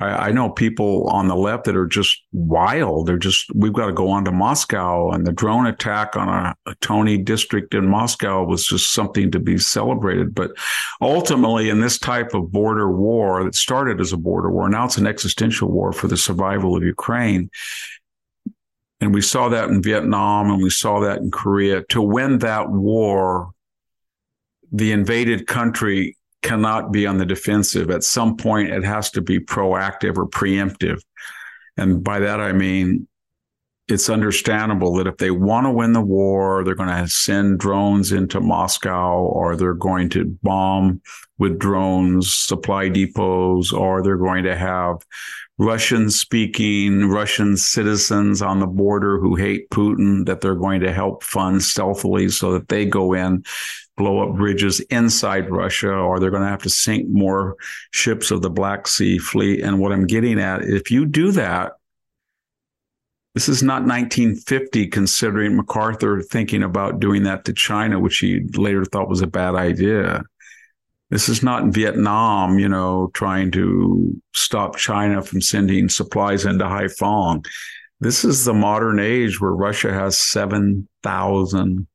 I, I, know people on the left that are just wild. They're just, we've got to go on to Moscow. And the drone attack on a, a Tony district in Moscow was just something to be celebrated. But ultimately, in this type of border war that started as a border war, now it's an existential war for the survival of Ukraine and we saw that in Vietnam and we saw that in Korea. To win that war, the invaded country cannot be on the defensive. At some point, it has to be proactive or preemptive. And by that, I mean, it's understandable that if they want to win the war, they're going to send drones into Moscow or they're going to bomb with drones supply depots or they're going to have Russian speaking Russian citizens on the border who hate Putin that they're going to help fund stealthily so that they go in blow up bridges inside Russia, or they're going to have to sink more ships of the Black Sea Fleet. And what I'm getting at, if you do that, this is not 1950, considering MacArthur thinking about doing that to China, which he later thought was a bad idea. This is not in Vietnam, you know, trying to stop China from sending supplies into Haiphong. This is the modern age where Russia has 7,000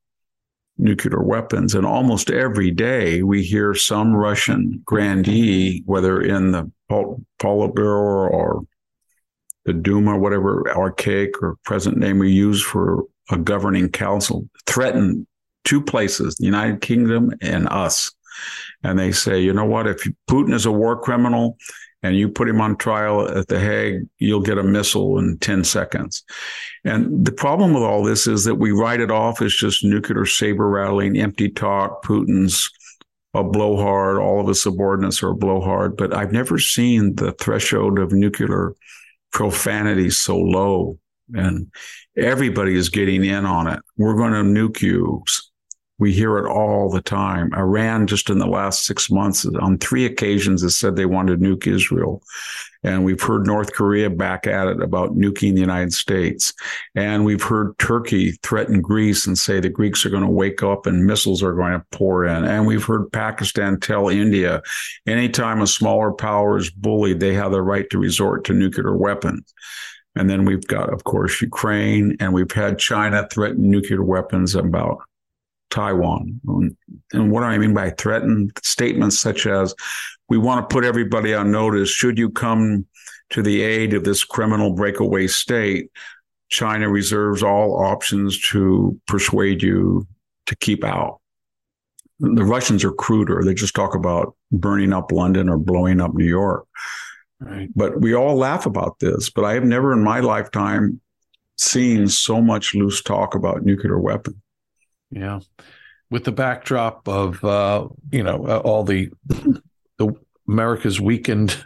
nuclear weapons. And almost every day we hear some Russian grandee, whether in the Politburo or the Duma, whatever archaic or present name we use for a governing council, threaten two places, the United Kingdom and us. And they say, you know what, if Putin is a war criminal and you put him on trial at The Hague, you'll get a missile in 10 seconds. And the problem with all this is that we write it off as just nuclear saber rattling, empty talk, Putin's a blowhard, all of his subordinates are a blowhard. But I've never seen the threshold of nuclear profanity so low. And everybody is getting in on it. We're going to nuke you. We hear it all the time. Iran, just in the last six months, on three occasions, has said they want to nuke Israel. And we've heard North Korea back at it about nuking the United States. And we've heard Turkey threaten Greece and say the Greeks are going to wake up and missiles are going to pour in. And we've heard Pakistan tell India anytime a smaller power is bullied, they have the right to resort to nuclear weapons. And then we've got, of course, Ukraine, and we've had China threaten nuclear weapons about Taiwan. And what do I mean by threatened? Statements such as, we want to put everybody on notice. Should you come to the aid of this criminal breakaway state, China reserves all options to persuade you to keep out. The Russians are cruder. They just talk about burning up London or blowing up New York. Right. But we all laugh about this. But I have never in my lifetime seen so much loose talk about nuclear weapons. Yeah. With the backdrop of, uh, you know, uh, all the the America's weakened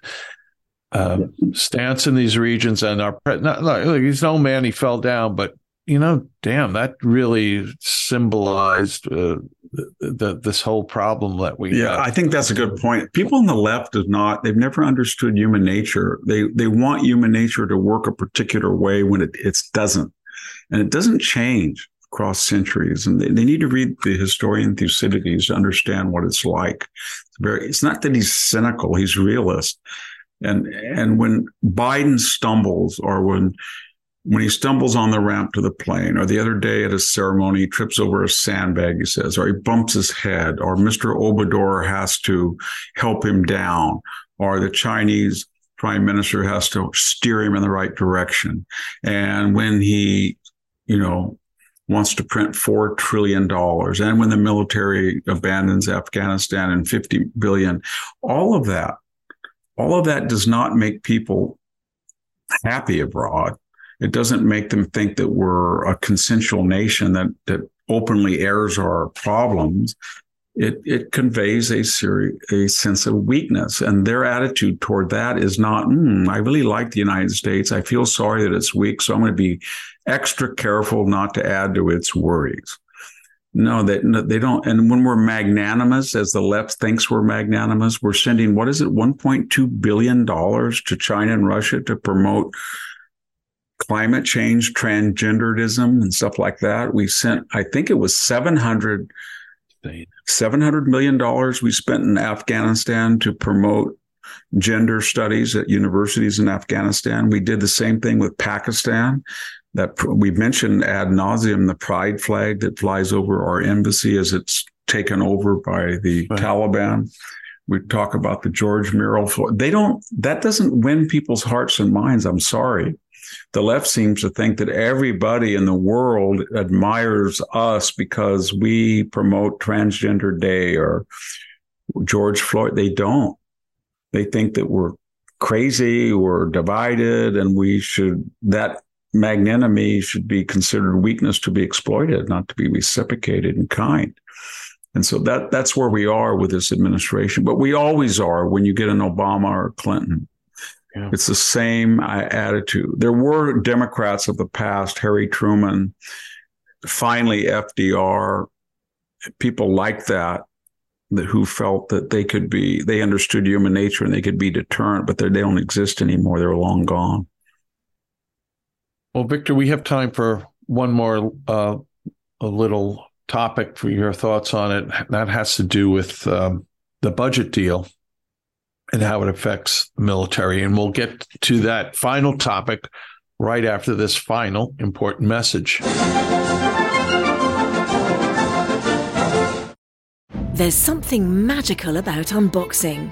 uh, stance in these regions, and our not, not, he's no man, he fell down, but you know, damn, that really symbolized uh, the, the, this whole problem that we. Yeah, I think that's a good point. People on the left have not; they've never understood human nature. They they want human nature to work a particular way when it it doesn't, and it doesn't change across centuries. And they, they need to read the historian Thucydides to understand what it's like. It's very, it's not that he's cynical, he's realist. And, and when Biden stumbles or when, when he stumbles on the ramp to the plane, or the other day at a ceremony, he trips over a sandbag, he says, or he bumps his head, or Mr. Obrador has to help him down, or the Chinese prime minister has to steer him in the right direction. And when he, you know, wants to print $4 trillion. And when the military abandons Afghanistan and 50 billion, all of that, all of that does not make people happy abroad. It doesn't make them think that we're a consensual nation that, that openly airs our problems. It, it conveys a seri- a sense of weakness, and their attitude toward that is not. Mm, I really like the United States. I feel sorry that it's weak, so I'm going to be extra careful not to add to its worries. No, they, they don't. And when we're magnanimous, as the left thinks we're magnanimous, we're sending, what is it, $1.2 billion to China and Russia to promote climate change, transgenderism, and stuff like that. We sent, I think it was 700, $700 million we spent in Afghanistan to promote gender studies at universities in Afghanistan. We did the same thing with Pakistan that we've mentioned ad nauseum the pride flag that flies over our embassy as it's taken over by the right. Taliban. We talk about the George Mural. They don't. That doesn't win people's hearts and minds. I'm sorry. the left seems to think that everybody in the world admires us because we promote transgender day or George Floyd. They don't. They think that we're crazy, we're divided, and we should, that magnanimity should be considered weakness to be exploited, not to be reciprocated in kind. And so that that's where we are with this administration. But we always are when you get an Obama or Clinton. Yeah. It's the same uh, attitude. There were Democrats of the past, Harry Truman, finally FDR, people like that, that who felt that they could be, they understood human nature and they could be deterrent, but they don't exist anymore. They're long gone. Well, Victor, we have time for one more uh, a little topic for your thoughts on it. That has to do with um, the budget deal and how it affects the military. And we'll get to that final topic right after this final important message. There's something magical about unboxing.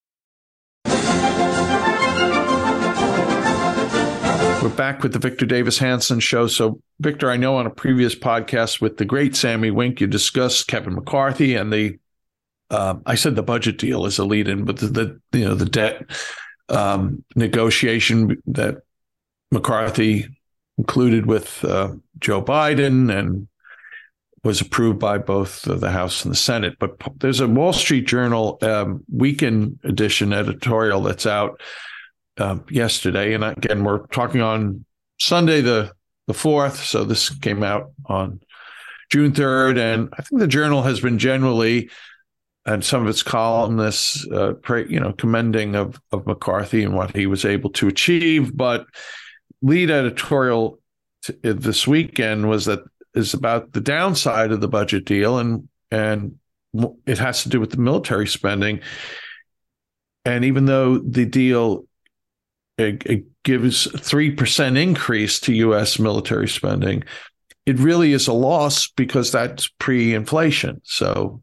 We're back with the Victor Davis Hanson show. So, Victor, I know on a previous podcast with the great Sami Winc, you discussed Kevin McCarthy and the, uh, I said the budget deal is a lead in, but the, the, you know, the debt um, negotiation that McCarthy included with uh, Joe Biden and was approved by both the House and the Senate. But there's a Wall Street Journal um, weekend edition editorial that's out uh, yesterday, and again, we're talking on Sunday the the fourth. So this came out on June third, and I think the journal has been generally, and some of its columnists, uh, you know, commending of of McCarthy and what he was able to achieve. But lead editorial t- this weekend was that is about the downside of the budget deal, and and it has to do with the military spending. And even though the deal it, it gives 3% increase to US military spending, it really is a loss because that's pre-inflation. So,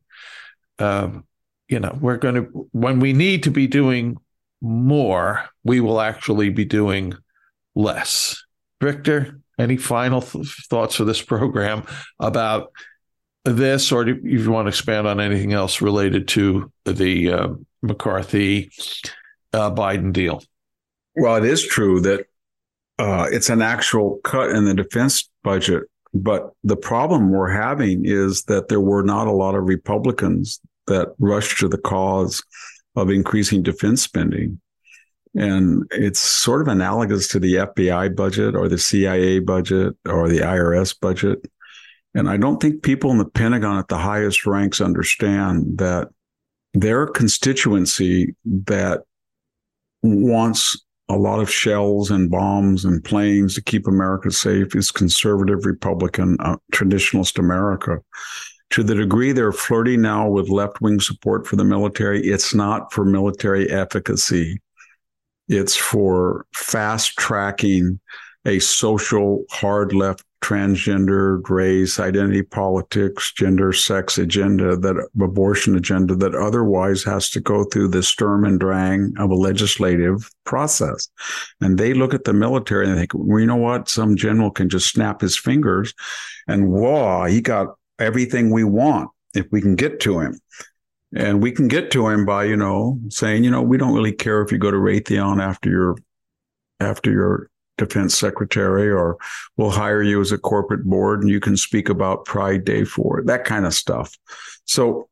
um, you know, we're going to when we need to be doing more, we will actually be doing less. Victor, any final th- thoughts for this program about this, or do you want to expand on anything else related to the uh, McCarthy uh, Biden deal? Well, it is true that uh, it's an actual cut in the defense budget. But the problem we're having is that there were not a lot of Republicans that rushed to the cause of increasing defense spending. And it's sort of analogous to the FBI budget or the CIA budget or the IRS budget. And I don't think people in the Pentagon at the highest ranks understand that their constituency that wants a lot of shells and bombs and planes to keep America safe is conservative Republican uh, traditionalist America. To the degree they're flirting now with left wing support for the military, it's not for military efficacy. It's for fast tracking a social hard left transgendered race identity politics gender sex agenda that abortion agenda that otherwise has to go through the sturm and drang of a legislative process. And they look at the military and they think well you know what? Some general can just snap his fingers and whoa he got everything we want if we can get to him. And we can get to him by you know saying you know we don't really care if you go to raytheon after your after your defense secretary, or we'll hire you as a corporate board and you can speak about Pride Day for it, that kind of stuff. So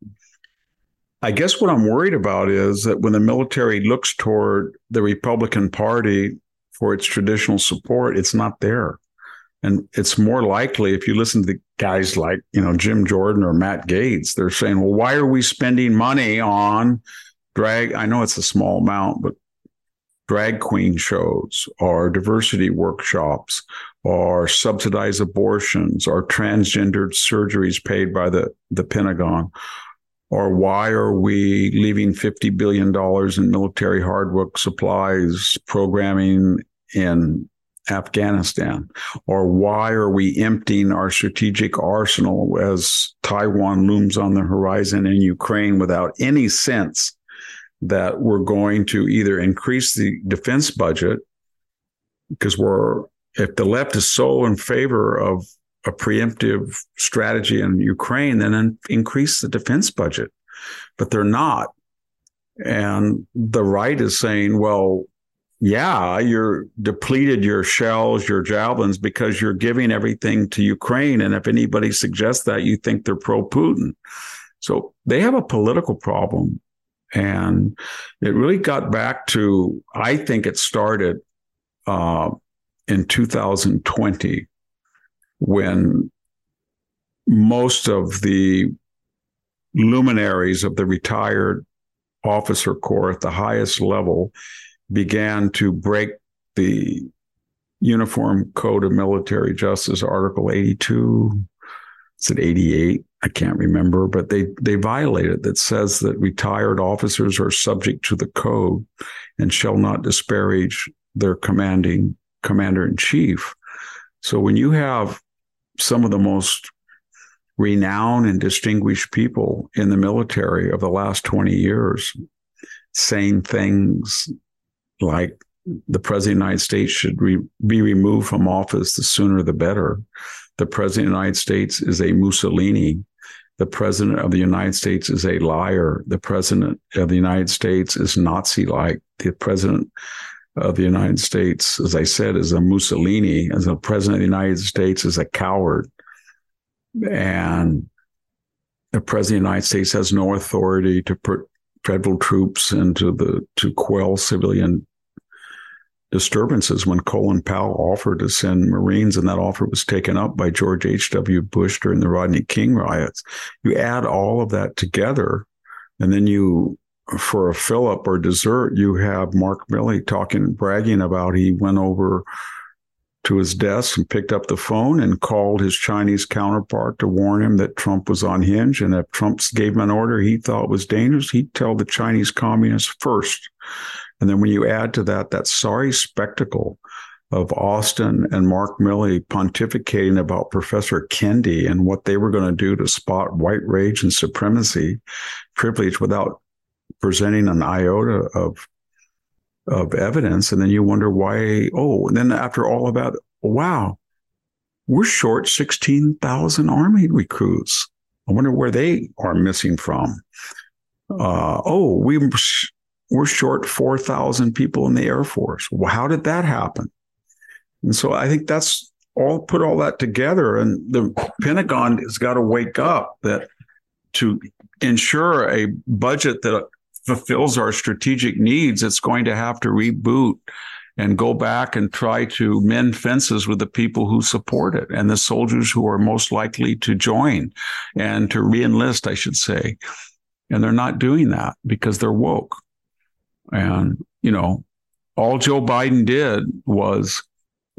I guess what I'm worried about is that when the military looks toward the Republican Party for its traditional support, it's not there. And it's more likely if you listen to the guys like, you know, Jim Jordan or Matt Gaetz they're saying, well, why are we spending money on drag? I know it's a small amount, but drag queen shows or diversity workshops or subsidized abortions or transgendered surgeries paid by the, the Pentagon? Or why are we leaving $50 billion in military hardware supplies programming in Afghanistan? Or why are we emptying our strategic arsenal as Taiwan looms on the horizon in Ukraine without any sense that we're going to either increase the defense budget because we're if the left is so in favor of a preemptive strategy in Ukraine, then increase the defense budget. But they're not. And the right is saying, well, yeah, you're depleted your shells, your javelins, because you're giving everything to Ukraine. And if anybody suggests that, you think they're pro Putin. So they have a political problem and it really got back to, I think it started uh, in 2020 when most of the luminaries of the retired officer corps at the highest level began to break the Uniform Code of Military Justice, Article 82, it's at 88 I can't remember, but they they violated that says that retired officers are subject to the code and shall not disparage their commanding commander in chief. So when you have some of the most renowned and distinguished people in the military of the last 20 years saying things like the president of the United States should re- be removed from office the sooner the better. The president of the United States is a Mussolini the president of the United States is a liar. The president of the United States is Nazi like. The president of the United States, as I said, is a Mussolini. As a president of the United States is a coward. And the president of the United States has no authority to put federal troops into the to quell civilian disturbances when Colin Powell offered to send Marines, and that offer was taken up by George H.W. Bush during the Rodney King riots. You add all of that together, and then you, for a fill up or dessert, you have Mark Milley talking, bragging about he went over to his desk and picked up the phone and called his Chinese counterpart to warn him that Trump was on hinge. And if Trump gave him an order he thought was dangerous, he'd tell the Chinese communists first. And then when you add to that that sorry spectacle of Austin and Mark Milley pontificating about Professor Kendi and what they were going to do to spot white rage and supremacy privilege without presenting an iota of of evidence. And then you wonder why, oh, and then after all of that, wow, we're short 16,000 Army recruits. I wonder where they are missing from. Uh, oh, we we're short 4,000 people in the Air Force. Well, how did that happen? And so I think that's all put all that together. And the Pentagon has got to wake up that to ensure a budget that fulfills our strategic needs, it's going to have to reboot and go back and try to mend fences with the people who support it and the soldiers who are most likely to join and to reenlist, I should say. And they're not doing that because they're woke. And, you know, all Joe Biden did was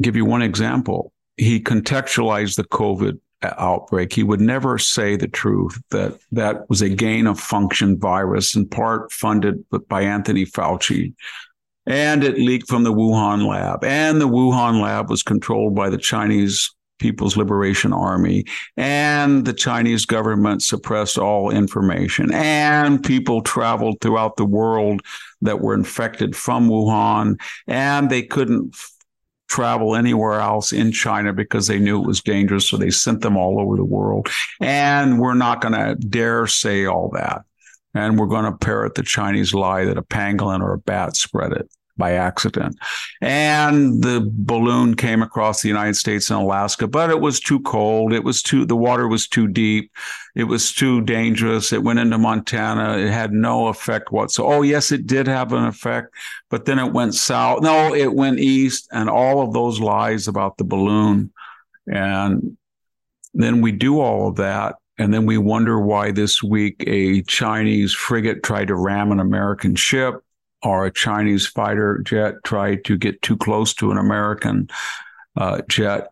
give you one example. He contextualized the COVID outbreak. He would never say the truth that that was a gain of function virus in part funded by Anthony Fauci and it leaked from the Wuhan lab. And the Wuhan lab was controlled by the Chinese People's Liberation Army, and the Chinese government suppressed all information, and people traveled throughout the world that were infected from Wuhan, and they couldn't travel anywhere else in China because they knew it was dangerous. So they sent them all over the world. And we're not going to dare say all that. And we're going to parrot the Chinese lie that a pangolin or a bat spread it by accident. And the balloon came across the United States and Alaska, but it was too cold. It was too, the water was too deep. It was too dangerous. It went into Montana. It had no effect whatsoever. Oh, yes, it did have an effect, but then it went south. No, it went east and all of those lies about the balloon. And then we do all of that. And then we wonder why this week a Chinese frigate tried to ram an American ship or a Chinese fighter jet tried to get too close to an American uh, jet,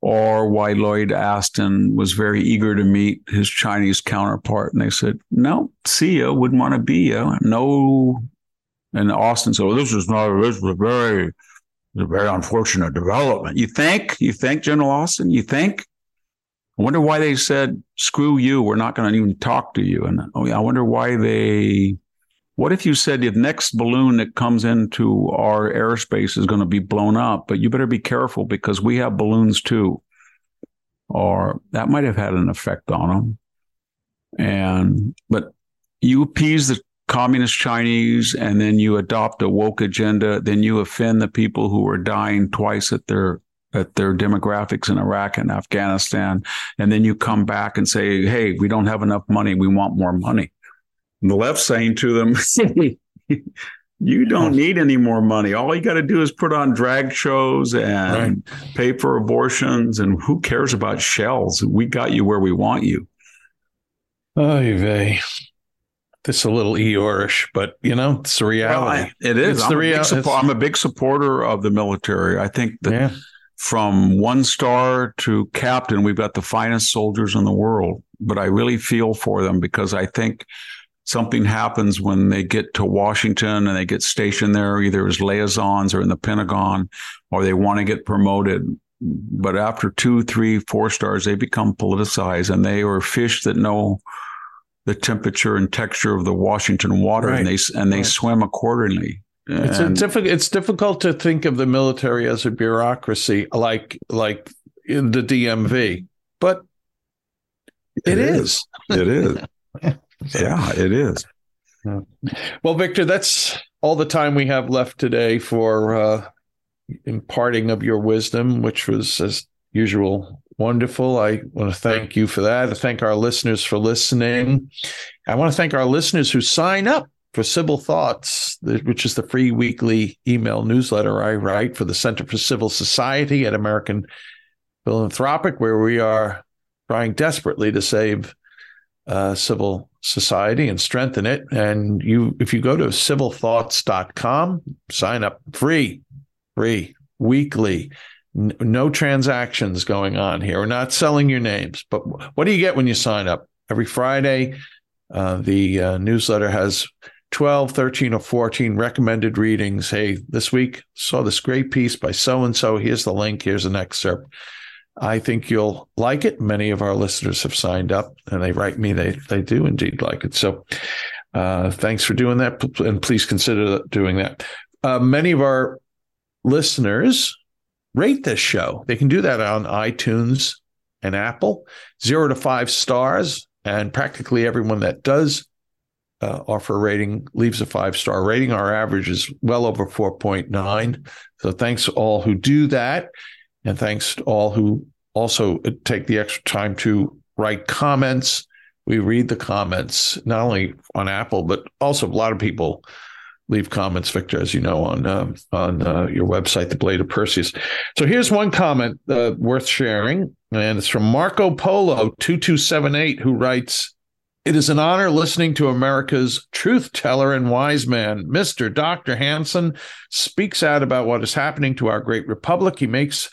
or why Lloyd Austin was very eager to meet his Chinese counterpart. And they said, no, see you, wouldn't want to be you. No. And Austin said, well, this is not, this was very, a very unfortunate development. You think? You think, General Austin? You think? I wonder why they said, screw you, we're not going to even talk to you. And oh, I wonder why they what if you said the next balloon that comes into our airspace is going to be blown up, but you better be careful because we have balloons too? Or that might have had an effect on them. And, but you appease the communist Chinese and then you adopt a woke agenda, then you offend the people who are dying twice at their at their demographics in Iraq and Afghanistan, and then you come back and say, "Hey, we don't have enough money. We want more money." The left saying to them, you don't need any more money. All you got to do is put on drag shows and right. pay for abortions. And who cares about shells? We got you where we want you. Oh, vey. This is a little Eeyorish, but you know, it's the reality. Well, I, it is. It's I'm, the rea- suppo- I'm a big supporter of the military. I think that yeah. from one star to captain, we've got the finest soldiers in the world. But I really feel for them because I think something happens when they get to Washington and they get stationed there, either as liaisons or in the Pentagon, or they want to get promoted. But after two, three, four stars, they become politicized and they are fish that know the temperature and texture of the Washington water right. and they and they right. swim accordingly. It's difficult. It's difficult to think of the military as a bureaucracy like like in the DMV, but it, it is. is. It is. yeah, it is. Well, Victor, that's all the time we have left today for uh, imparting of your wisdom, which was as usual wonderful. I want to thank you for that. I thank our listeners for listening. I want to thank our listeners who sign up for Civil Thoughts, which is the free weekly email newsletter I write for the Center for Civil Society at American Philanthropic, where we are trying desperately to save uh, civil society and strengthen it. And you, if you go to civilthoughts.com, sign up free, free, weekly. N- no transactions going on here. We're not selling your names, but what do you get when you sign up? Every Friday, uh, the uh, newsletter has 12, 13, or 14 recommended readings. Hey, this week saw this great piece by so and so. Here's the link. Here's an excerpt. I think you'll like it. Many of our listeners have signed up and they write me they they do indeed like it. So uh, thanks for doing that, and please consider doing that. Uh, many of our listeners rate this show. They can do that on iTunes and Apple, zero to five stars, and practically everyone that does uh, offer a rating leaves a five star rating. Our average is well over 4.9. So thanks all who do that. And thanks to all who also take the extra time to write comments. We read the comments, not only on Apple, but also a lot of people leave comments, Victor, as you know, on uh, on uh, your website, The Blade of Perseus. So here's one comment uh, worth sharing, and it's from Marco Polo two two seven eight, who writes. It is an honor listening to America's truth teller and wise man. Mr. Dr. Hanson speaks out about what is happening to our great republic. He makes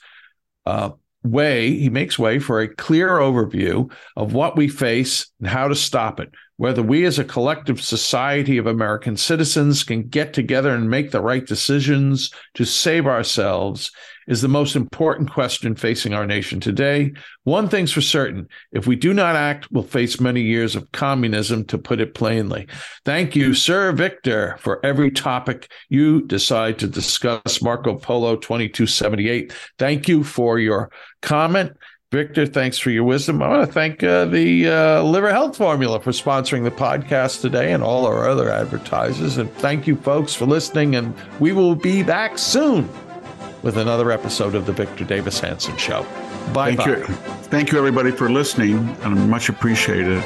uh, way, he makes way for a clear overview of what we face and how to stop it. Whether we as a collective society of American citizens can get together and make the right decisions to save ourselves is the most important question facing our nation today. One thing's for certain if we do not act, we'll face many years of communism, to put it plainly. Thank you, Sir Victor, for every topic you decide to discuss. Marco Polo 2278. Thank you for your comment. Victor, thanks for your wisdom. I want to thank uh, the uh, Liver Health Formula for sponsoring the podcast today and all our other advertisers. And thank you, folks, for listening. And we will be back soon with another episode of the Victor Davis Hanson Show. Bye Thank you. Thank you, everybody, for listening. and much appreciated.